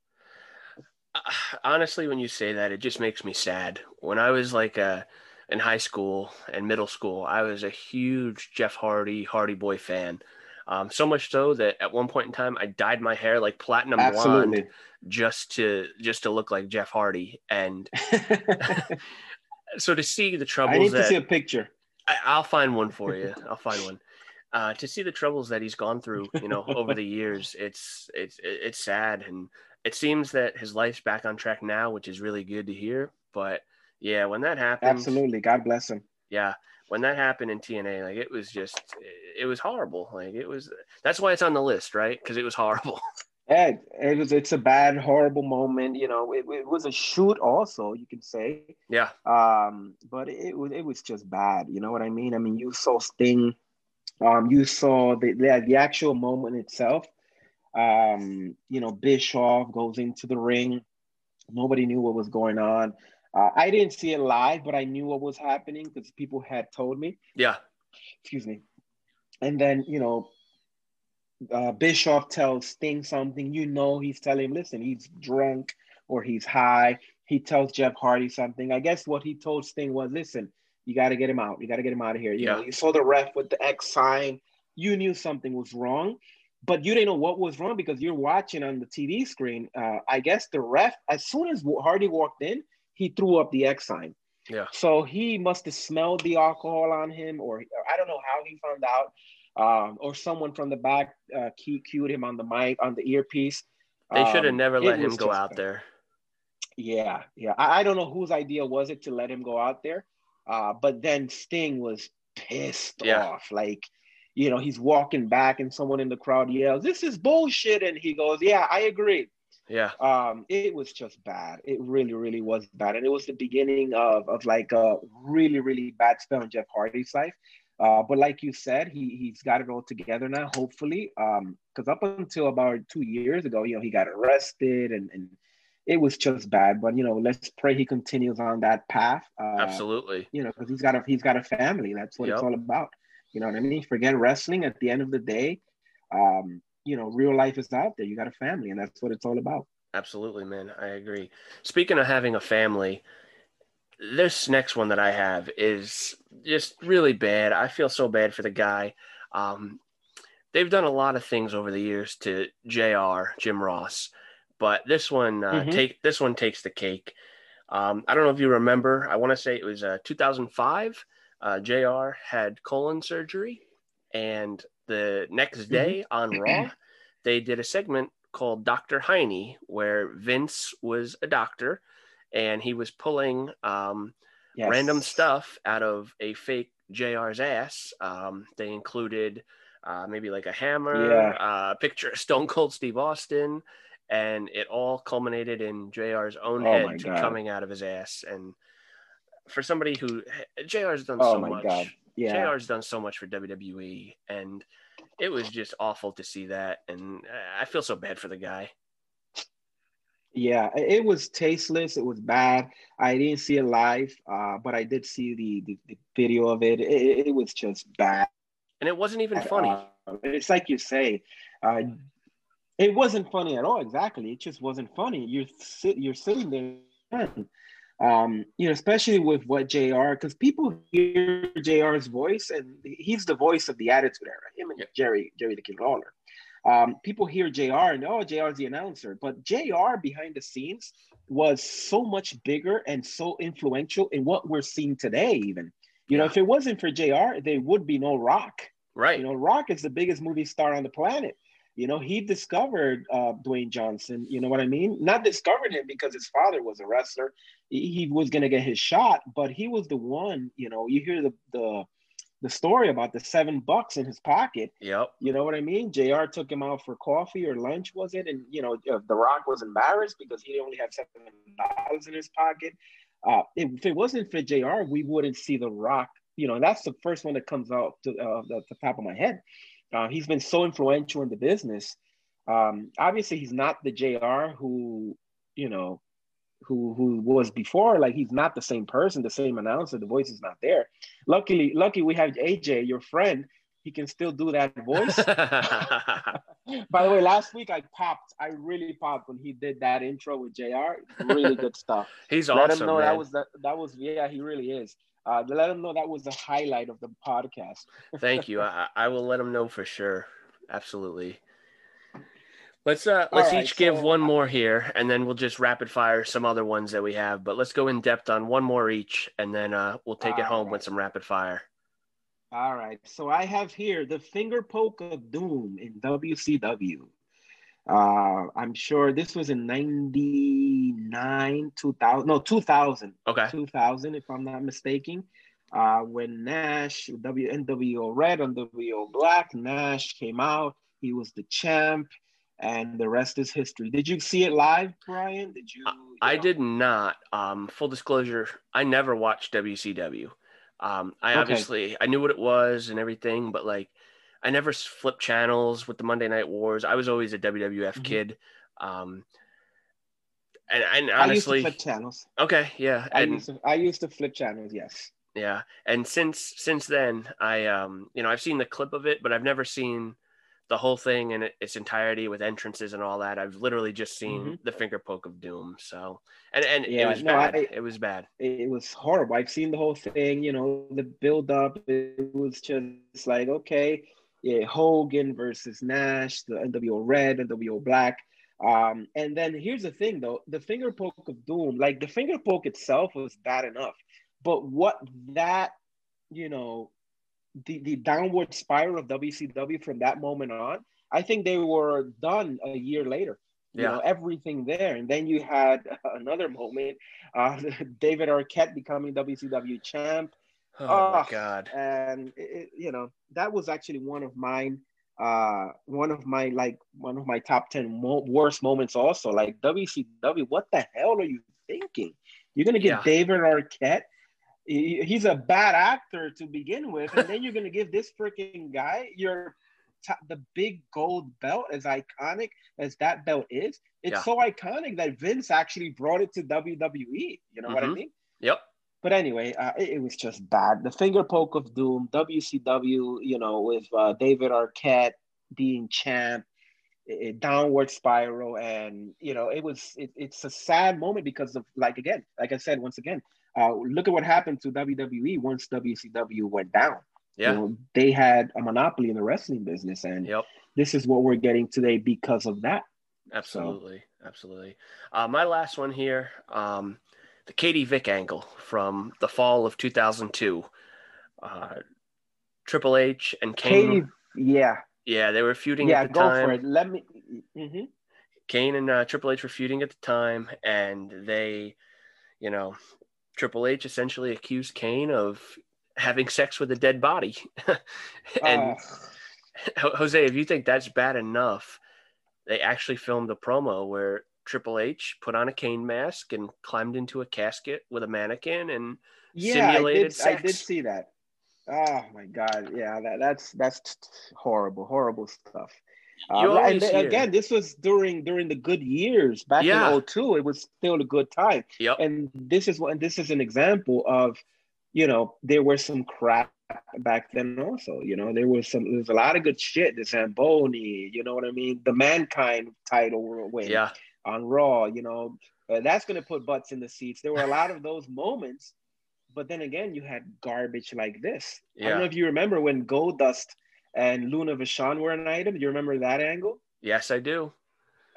Uh, honestly, when you say that, it just makes me sad. When I was like uh, in high school and middle school, I was a huge Jeff Hardy, Hardy Boy fan. Um, so much so that at one point in time, I dyed my hair like platinum Absolutely. blonde just to just to look like Jeff Hardy. And (laughs) (laughs) so to see the troubles, I need that, to see a picture. I, will find one for you. I'll find one. Uh, to see the troubles that he's gone through, you know, over the years, (laughs) it's it's it's sad, and it seems that his life's back on track now, which is really good to hear. But yeah, when that happens, absolutely, God bless him. Yeah, when that happened in TNA, like it was just, it was horrible. Like it was, that's why it's on the list, right? Because it was horrible. (laughs) Yeah, it was. It's a bad, horrible moment. You know, it, it was a shoot, also you can say. Yeah. Um, but it was it was just bad. You know what I mean? I mean, you saw Sting. Um, you saw the the, the actual moment itself. Um, you know, Bischoff goes into the ring. Nobody knew what was going on. Uh, I didn't see it live, but I knew what was happening because people had told me. Yeah. Excuse me. And then, you know, uh, Bischoff tells Sting something. You know, he's telling him, listen, he's drunk or he's high. He tells Jeff Hardy something. I guess what he told Sting was, listen, you got to get him out. You got to get him out of here. You yeah. know, you saw the ref with the X sign. You knew something was wrong, but you didn't know what was wrong because you're watching on the TV screen. Uh, I guess the ref, as soon as Hardy walked in, he threw up the X sign. Yeah. So he must have smelled the alcohol on him, or, I don't know how he found out, um, or someone from the back uh, key cued him on the mic on the earpiece. They should have um, never let him go out there. Yeah, yeah. I, I, don't know whose idea was it to let him go out there, uh, but then Sting was pissed yeah. off. Like, you know, he's walking back, and someone in the crowd yells, "This is bullshit!" And he goes, "Yeah, I agree." Yeah. Um, it was just bad. It really, really was bad. And it was the beginning of, of like a really, really bad spell in Jeff Hardy's life. Uh, but like you said, he he's got it all together now, hopefully. Um, because up until about two years ago, you know, he got arrested and, and it was just bad. But you know, let's pray he continues on that path. Uh, Absolutely. You know, because he's got a he's got a family. That's what yep. it's all about. You know what I mean? Forget wrestling. At the end of the day, um, you know, real life is out there. You got a family, and that's what it's all about. Absolutely, man. I agree. Speaking of having a family, this next one that I have is just really bad. I feel so bad for the guy. Um, they've done a lot of things over the years to Jr. Jim Ross, but this one uh, mm-hmm. take this one takes the cake. Um, I don't know if you remember. I want to say it was uh, 2005. Uh, Jr. had colon surgery, and the next mm-hmm. day on (clears throat) Raw, they did a segment called Dr. Heiney, where Vince was a doctor and he was pulling um, yes. random stuff out of a fake JR's ass. Um, they included uh, maybe like a hammer, yeah. uh, a picture of Stone Cold Steve Austin, and it all culminated in JR's own oh head coming out of his ass. And for somebody who JR's done oh so much, God. Yeah. JR's done so much for WWE, and it was just awful to see that, and I feel so bad for the guy. Yeah, it was tasteless. It was bad. I didn't see it live, uh, but I did see the, the, the video of it. it. it. was just bad, and it wasn't even funny. Uh, it's like you say, uh, it wasn't funny at all. Exactly, it just wasn't funny. You're sit, you're sitting there. Um, you know, especially with what JR, because people hear JR's voice, and he's the voice of the Attitude Era. Him and Yeah. Jerry, Jerry the King Lawler. Um, people hear JR and oh, JR's the announcer, but JR behind the scenes was so much bigger and so influential in what we're seeing today. Even, you know, if it wasn't for JR, there would be no Rock. Right. You know, Rock is the biggest movie star on the planet. You know, he discovered uh, Dwayne Johnson. You know what I mean? Not discovered him because his father was a wrestler. He, he was going to get his shot, but he was the one. You know, you hear the the the story about the seven bucks in his pocket. yep. You know what I mean? Jr. took him out for coffee or lunch, was it? And you know, uh, The Rock was embarrassed because he only had seven dollars in his pocket. Uh, if it wasn't for Jr., we wouldn't see The Rock. You know, that's the first one that comes out to uh, the, the top of my head. Uh, he's been so influential in the business. Um, obviously, he's not the Jr. who you know who who was before. Like he's not the same person, the same announcer. The voice is not there. Luckily, lucky we have AJ, your friend. He can still do that voice. (laughs) (laughs) By the way, last week I popped. I really popped when he did that intro with Jr. Really good stuff. (laughs) He's let awesome. him know man. that was that was yeah he really is. Uh, let them know that was the highlight of the podcast. (laughs) Thank you. I, I will let them know for sure. Absolutely. Let's uh let's right, each give so- one more here and then we'll just rapid fire some other ones that we have. But let's go in depth on one more each and then uh we'll take it home right. with some rapid fire. All right, so I have here the finger poke of doom in WCW. Uh, I'm sure this was in '99, 2000, no 2000, Okay. 2000, if I'm not mistaken. Uh, when Nash, W NWO Red, NWO Black, Nash came out. He was the champ, and the rest is history. Did you see it live, Brian? Did you? you I know? did not. Um, full disclosure, I never watched WCW. Um, I Okay. obviously I knew what it was and everything, but like I never flipped channels with the Monday Night Wars. I was always a WWF Mhm. kid. Um, and, and I used to honestly, flip channels. okay, yeah, I used to, I used to flip channels. Yes. yeah, and since since then, I um, you know, I've seen the clip of it, but I've never seen the whole thing in its entirety with entrances and all that. I've literally just seen the finger poke of doom. So, and and it Mm-hmm. Was no, bad. I- it was bad. it, it was horrible. I've seen the whole thing, you know, the build up. It was just like, okay, yeah, Hogan versus Nash, the NWO Red, NWO Black. Um, and then here's the thing though, the finger poke of doom, like the finger poke itself was bad enough. But what that, you know, the, the downward spiral of WCW from that moment on, I think they were done a year later you Yeah. know everything there and then you had (laughs) another moment uh (laughs) david arquette becoming wcw champ Oh my Ah, god. and it, you know that was actually one of mine uh one of my like one of my top 10 mo- worst moments also like wcw what the hell are you thinking you're gonna get Yeah. david arquette he- he's a bad actor to begin with and then you're gonna give this freaking guy your top, the big gold belt as iconic as that belt is it's Yeah. so iconic that vince actually brought it to wwe you know what i Mhm. mean Yep. But anyway, uh, it, it was just bad. The finger poke of doom, WCW, you know, with uh, David Arquette being champ, downward spiral, and you know, it was it, it's a sad moment because of like again, like I said once again, uh, look at what happened to WWE once WCW went down. Yeah. You know, they had a monopoly in the wrestling business, and Yep. this is what we're getting today because of that. Absolutely. Absolutely. Uh, my last one here, um, the Katie Vick angle from the fall of 2002. Uh, Triple H and Kane. Katie, yeah, Yeah, they were feuding yeah, at the go time. for it. Let me. mhm. Kane and uh, Triple H were feuding at the time, and they, you know, Triple H essentially accused Kane of having sex with a dead body. (laughs) and Uh, Jose, if you think that's bad enough, they actually filmed a promo where Triple H put on a Kane mask and climbed into a casket with a mannequin, and yeah, I simulated did, I did see that. Oh my god, yeah, that, that's that's horrible, horrible stuff. Uh, and hear- again, this was during during the good years back Yeah. in 02. It was still a good time, yep, and this is what this is an example of, you know, there was some crap back then also. You know, there was some there was a lot of good shit. The Zamboni, you know what I mean? The Mankind title win yeah, on Raw, you know, Uh, that's going to put butts in the seats. There were a lot of those moments, but then again, you had garbage like this. Yeah. I don't know if you remember when Goldust and Luna Vachon were an item. Do you remember that angle? Yes, I do.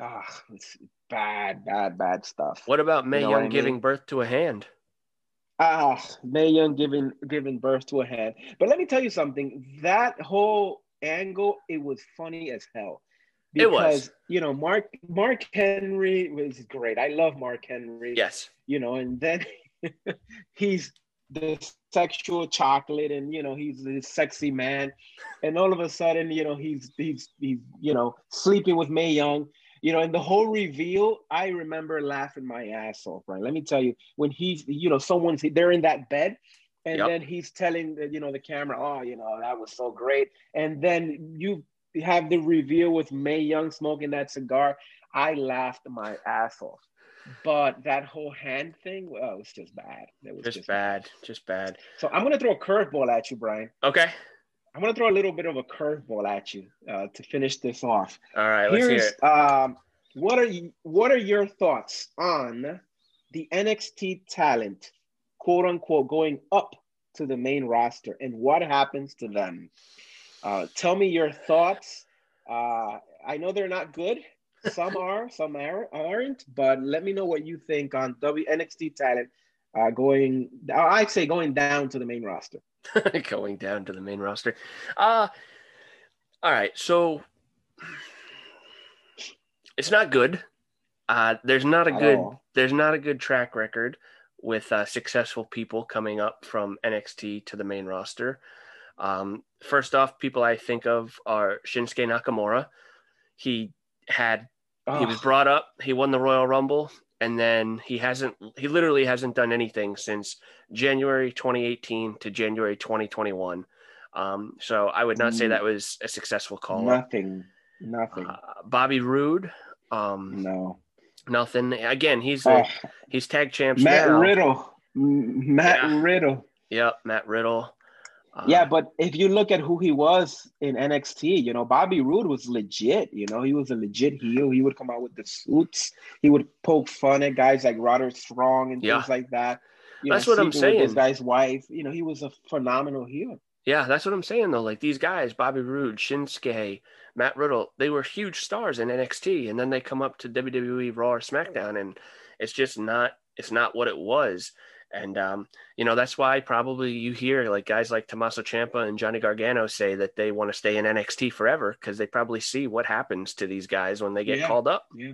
Ah, oh, it's bad, bad, bad stuff. What about Mae you know Young giving mean? birth to a hand? Ah, Mae Young giving giving birth to a hand. But let me tell you something. That whole angle, it was funny as hell. Because, it was. You know, Mark Mark Henry was great. I love Mark Henry. Yes. You know, and then (laughs) he's the sexual chocolate and you know he's this sexy man and all of a sudden you know he's he's he's you know sleeping with Mae Young you know, and the whole reveal, I remember laughing my ass off, right? Let me tell you, when he's, you know, someone's they're in that bed, and yep. then he's telling the, you know, the camera, oh, you know, that was so great. And then you have the reveal with Mae Young smoking that cigar. I laughed my ass off. But that whole hand thing, well, it was just bad. It was just, just bad. bad, just bad. So I'm gonna throw a curveball at you, Brian. Okay. I'm gonna throw a little bit of a curveball at you uh, to finish this off. All right, let's hear it. Um, what are you, what are your thoughts on the NXT talent, quote unquote, going up to the main roster, and what happens to them? Uh, tell me your thoughts. Uh, I know they're not good. Some are, some are, aren't. But let me know what you think on W NXT talent uh, going. I'd say going down to the main roster. (laughs) going down to the main roster. Uh all right. So it's not good. Uh, there's not a good there's not a good track record with uh, successful people coming up from NXT to the main roster. Um, first off, people I think of are Shinsuke Nakamura. He had oh. he was brought up. He won the Royal Rumble and then he hasn't he literally hasn't done anything since January 2018 to January 2021. Um, so I would not say that was a successful call. Nothing, nothing. Uh, Bobby Roode. Um, no, nothing. Again, he's a, oh. he's tag champs. Matt now. Riddle. Matt yeah. Riddle. Yep, Matt Riddle. Uh, yeah, but if you look at who he was in NXT, you know, Bobby Roode was legit. You know, he was a legit heel. He would come out with the suits. He would poke fun at guys like Roderick Strong and yeah. things like that. You that's know, what I'm saying. This guy's wife. You know, he was a phenomenal heel. Yeah, that's what I'm saying though. Like these guys, Bobby Roode, Shinsuke, Matt Riddle, they were huge stars in NXT, and then they come up to WWE Raw or SmackDown, and it's just not. It's not what it was. And um, you know that's why probably you hear like guys like Tommaso Ciampa and Johnny Gargano say that they want to stay in NXT forever because they probably see what happens to these guys when they get yeah. called up. Yeah.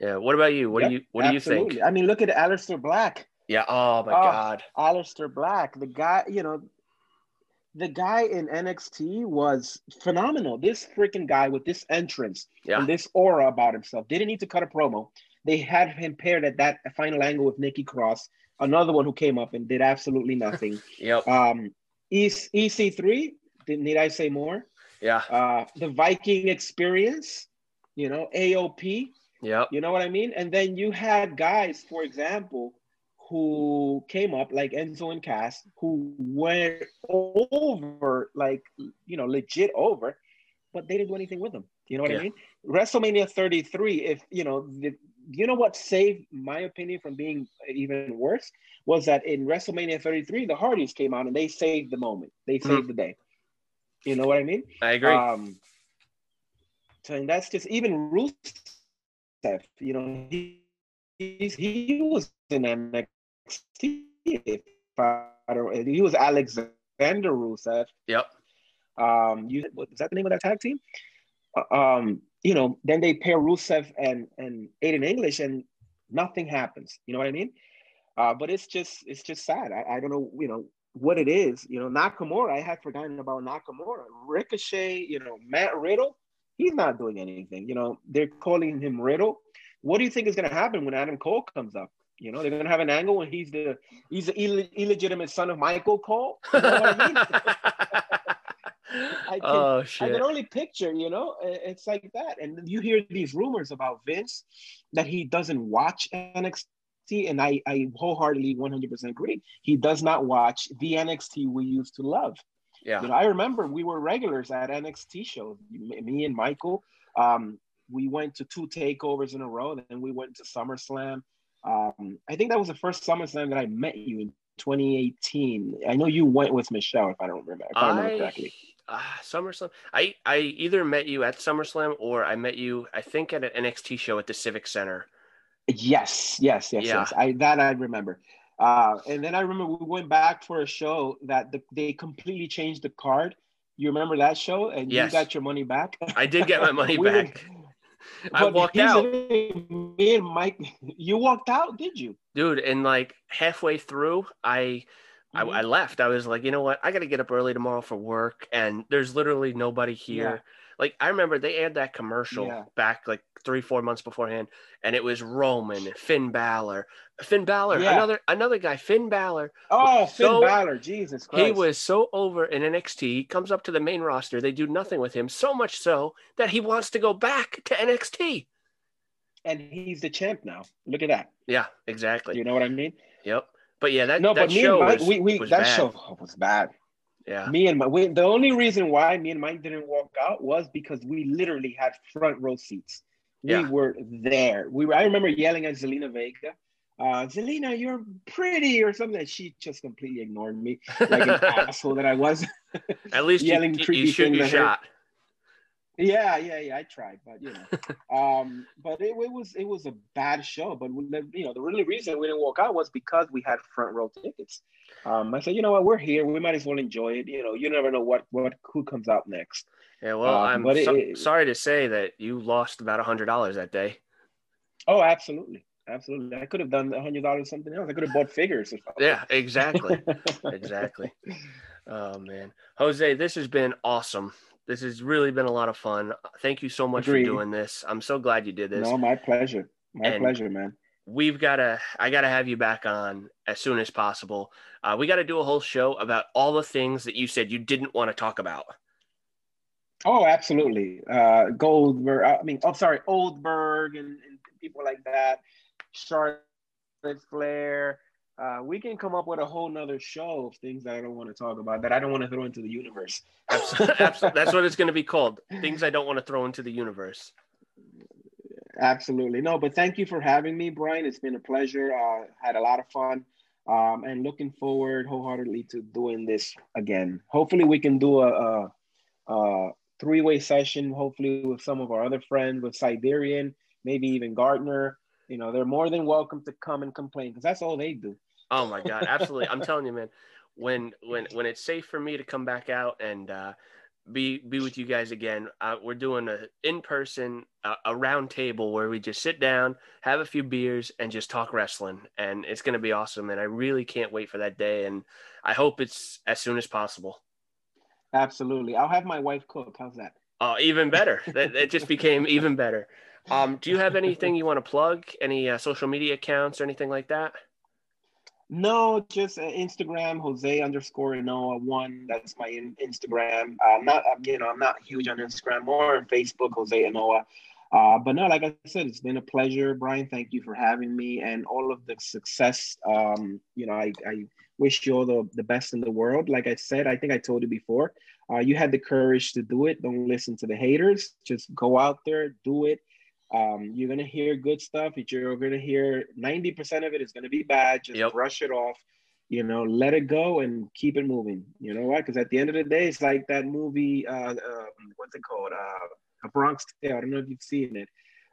Yeah. What about you? What yep, do you What absolutely. do you think? I mean, look at Aleister Black. Yeah. Oh my oh, God. Aleister Black, the guy. You know, the guy in NXT was phenomenal. This freaking guy with this entrance yeah. and this aura about himself didn't need to cut a promo. They had him paired at that final angle with Nikki Cross, another one who came up and did absolutely nothing. (laughs) yep. Um, EC3, need I say more? Yeah. Uh, the Viking experience, you know, AOP. Yeah. You know what I mean? And then you had guys, for example, who came up like Enzo and Cass, who went over, like, you know, legit over, but they didn't do anything with them. You know what yeah. I mean? WrestleMania 33, if, you know, the, you know what saved my opinion from being even worse was that in WrestleMania 33, the Hardys came out and they saved the moment. They saved mm-hmm. the day. You know what I mean? I agree. Um, so and that's just even Rusev. You know, he he was in NXT. If I don't, he was Alexander Rusev. Yep. Um, you was that the name of that tag team? Uh, um, you know, then they pair Rusev and and Aiden English, and nothing happens. You know what I mean? Uh, but it's just it's just sad. I, I don't know, you know, what it is. You know, Nakamura, I had forgotten about Nakamura. Ricochet, you know, Matt Riddle, he's not doing anything. You know, they're calling him Riddle. What do you think is going to happen when Adam Cole comes up? You know, they're going to have an angle when he's the he's the Ill- illegitimate son of Michael Cole. You know I mean? (laughs) I can, oh shit! I can only picture, you know, it's like that. And you hear these rumors about Vince that he doesn't watch NXT, and I, I wholeheartedly 100% agree. He does not watch the NXT we used to love. Yeah. You know, I remember we were regulars at NXT shows. Me and Michael, um, we went to two takeovers in a row. Then we went to SummerSlam. Um, I think that was the first SummerSlam that I met you in 2018. I know you went with Michelle, if I don't remember. If I, remember correctly. Uh, SummerSlam. I I either met you at SummerSlam or I met you I think at an NXT show at the Civic Center. Yes, yes, yes, Yeah. yes. I that I remember. Uh, and then I remember we went back for a show that the, they completely changed the card. You remember that show, and Yes. you got your money back. I did get my (laughs) money We were- back. I walked out. Me and Mike, (laughs) you walked out, did you? Dude, and like halfway through, I I, Mhm. I left. I was like, you know what? I got to get up early tomorrow for work, and there's literally nobody here. Like I remember they aired that commercial Yeah. back like three, four months beforehand, and it was Roman, Finn Balor, Finn Balor, Yeah. another another guy, Finn Balor. Oh, Finn So- Balor, Jesus Christ! He was so over in NXT. He comes up to the main roster. They do nothing with him, so much so that he wants to go back to NXT. and he's the champ now. Look at that. Yeah, exactly. You know what I mean? Yep. But yeah, that no, that but me show and Mike, was, we, we that bad. show was bad. Yeah. Me and my we, the only reason why me and Mike didn't walk out was because we literally had front row seats. We Yeah. were there. We were. I remember yelling at Zelina Vega, uh, "Zelina, you're pretty" or something. And she just completely ignored me like an (laughs) asshole that I was. At least yelling you, you creepy shoot things your at her. Yeah, yeah, yeah. I tried, but you know, (laughs) um, but it, it was it was a bad show. But we, you know, the really reason we didn't walk out was because we had front row tickets. Um, I said, you know what, we're here. We might as well enjoy it. You know, you never know what what who comes out next. Yeah, well, Uh, I'm so- it- sorry to say that you lost about a hundred dollars that day. Oh, absolutely, absolutely. I could have done a hundred dollars something else. I could have bought figures or something. Yeah, exactly, (laughs) exactly. Oh man, Jose, this has been awesome. This has really been a lot of fun. Thank you so much Agreed. for doing this. I'm so glad you did this. no, my pleasure. My And- pleasure, man. We've got to, I got to have you back on as soon as possible. Uh, we got to do a whole show about all the things that you said you didn't want to talk about. Oh, absolutely. Uh, Goldberg. I mean, oh, sorry, Oldberg and, and people like that. Charlotte Flair. Uh, we can come up with a whole nother show of things that I don't want to talk about that I don't want to throw into the universe. (laughs) Absolutely, that's what it's going to be called. Things I don't want to throw into the universe. Absolutely. No, but thank you for having me, Brian. It's been a pleasure. Uh, had a lot of fun. Um, and looking forward wholeheartedly to doing this again. Hopefully, we can do a, a, a three way session, hopefully, with some of our other friends, with Siberian, maybe even Gardner. You know, they're more than welcome to come and complain because that's all they do. Oh my god, absolutely! I'm telling you, man. When (laughs) when when it's safe for me to come back out and uh, be be with you guys again, uh, we're doing a in person uh, a round table where we just sit down, have a few beers, and just talk wrestling, and it's gonna be awesome. And I really can't wait for that day, and I hope it's as soon as possible. Absolutely. I'll have my wife cook. How's that? Oh, even better. that it just became even better. Um, do you have anything you want to plug? Any uh, social media accounts or anything like that? No, just uh, Instagram, Jose underscore Noah one. That's my in- Instagram. Uh, not um, you know I'm not huge on Instagram, more on Facebook, Jose and Noah. Uh, but no, like I said, it's been a pleasure, Brian. Thank you for having me and all of the success. Um, you know, I, I wish you all the, the best in the world. Like I said, I think I told you before, uh, you had the courage to do it. Don't listen to the haters. Just go out there, do it. Um, you're gonna hear good stuff. You're gonna hear 90% of it is gonna be bad. Just Yep. brush it off. You know, let it go and keep it moving. You know why? Because at the end of the day, it's like that movie. Uh, uh, what's it called? Uh, A Bronx Tale. I don't know if you've seen it.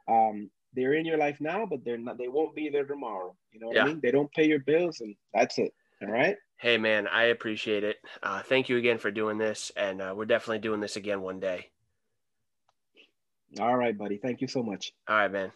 Um, they're in your life now, but they're not. They won't be there tomorrow. You know what Yeah. I mean? They don't pay your bills, and that's it. All right. Hey, man, I appreciate it. Uh, thank you again for doing this, and uh, we're definitely doing this again one day. All right, buddy. Thank you so much. All right, man.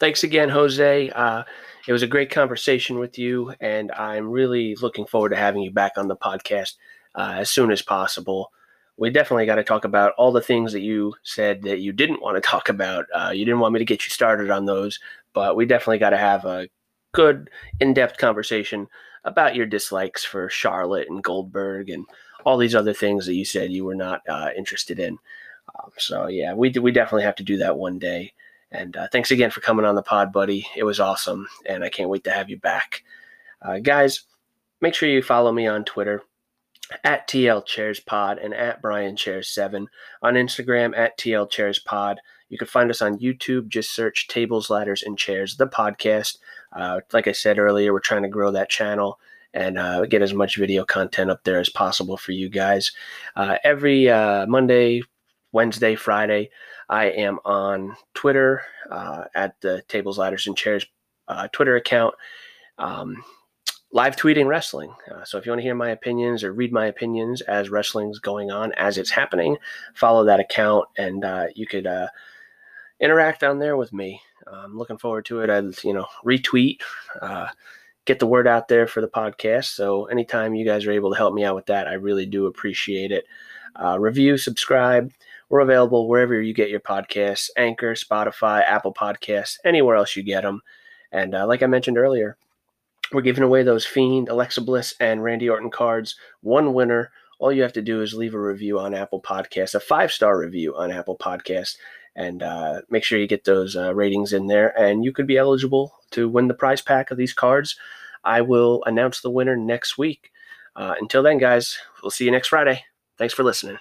Thanks again, Jose. Uh, it was a great conversation with you, and I'm really looking forward to having you back on the podcast uh, as soon as possible. We definitely got to talk about all the things that you said that you didn't want to (laughs) talk about. Uh, you didn't want me to get you started on those, but we definitely got to have a good, in depth conversation about your dislikes for Charlotte and Goldberg and all these other things that you said you were not uh, interested in. Um, so, yeah, we, we definitely have to do that one day. And uh, thanks again for coming on the pod, buddy. It was awesome, and I can't wait to have you back. Uh, guys, make sure you follow me on Twitter at TL Chairs Pod and at Brian Chairs 7 on Instagram at TL Chairs Pod. You can find us on YouTube. Just search Tables, Ladders, and Chairs, the podcast. Uh, like I said earlier, we're trying to grow that channel and uh, get as much video content up there as possible for you guys. Uh, every uh, Monday, Wednesday, Friday, I am on Twitter uh, at the Tables, Ladders, and Chairs uh, Twitter account. Um, live tweeting wrestling. Uh, so if you want to hear my opinions or read my opinions as wrestling's going on, as it's happening, follow that account and uh, you could uh, interact on there with me. I'm looking forward to it. I, you know, retweet, uh, get the word out there for the podcast. So anytime you guys are able to help me out with that, I really do appreciate it. Uh, review, subscribe. We're available wherever you get your podcasts Anchor, Spotify, Apple Podcasts, anywhere else you get them. And uh, like I mentioned earlier, we're giving away those Fiend, Alexa Bliss, and Randy Orton cards. One winner. All you have to do is leave a review on Apple Podcasts, a five star review on Apple Podcasts, and uh, make sure you get those uh, ratings in there. And you could be eligible to win the prize pack of these cards. I will announce the winner next week. Uh, until then, guys, we'll see you next Friday. Thanks for listening.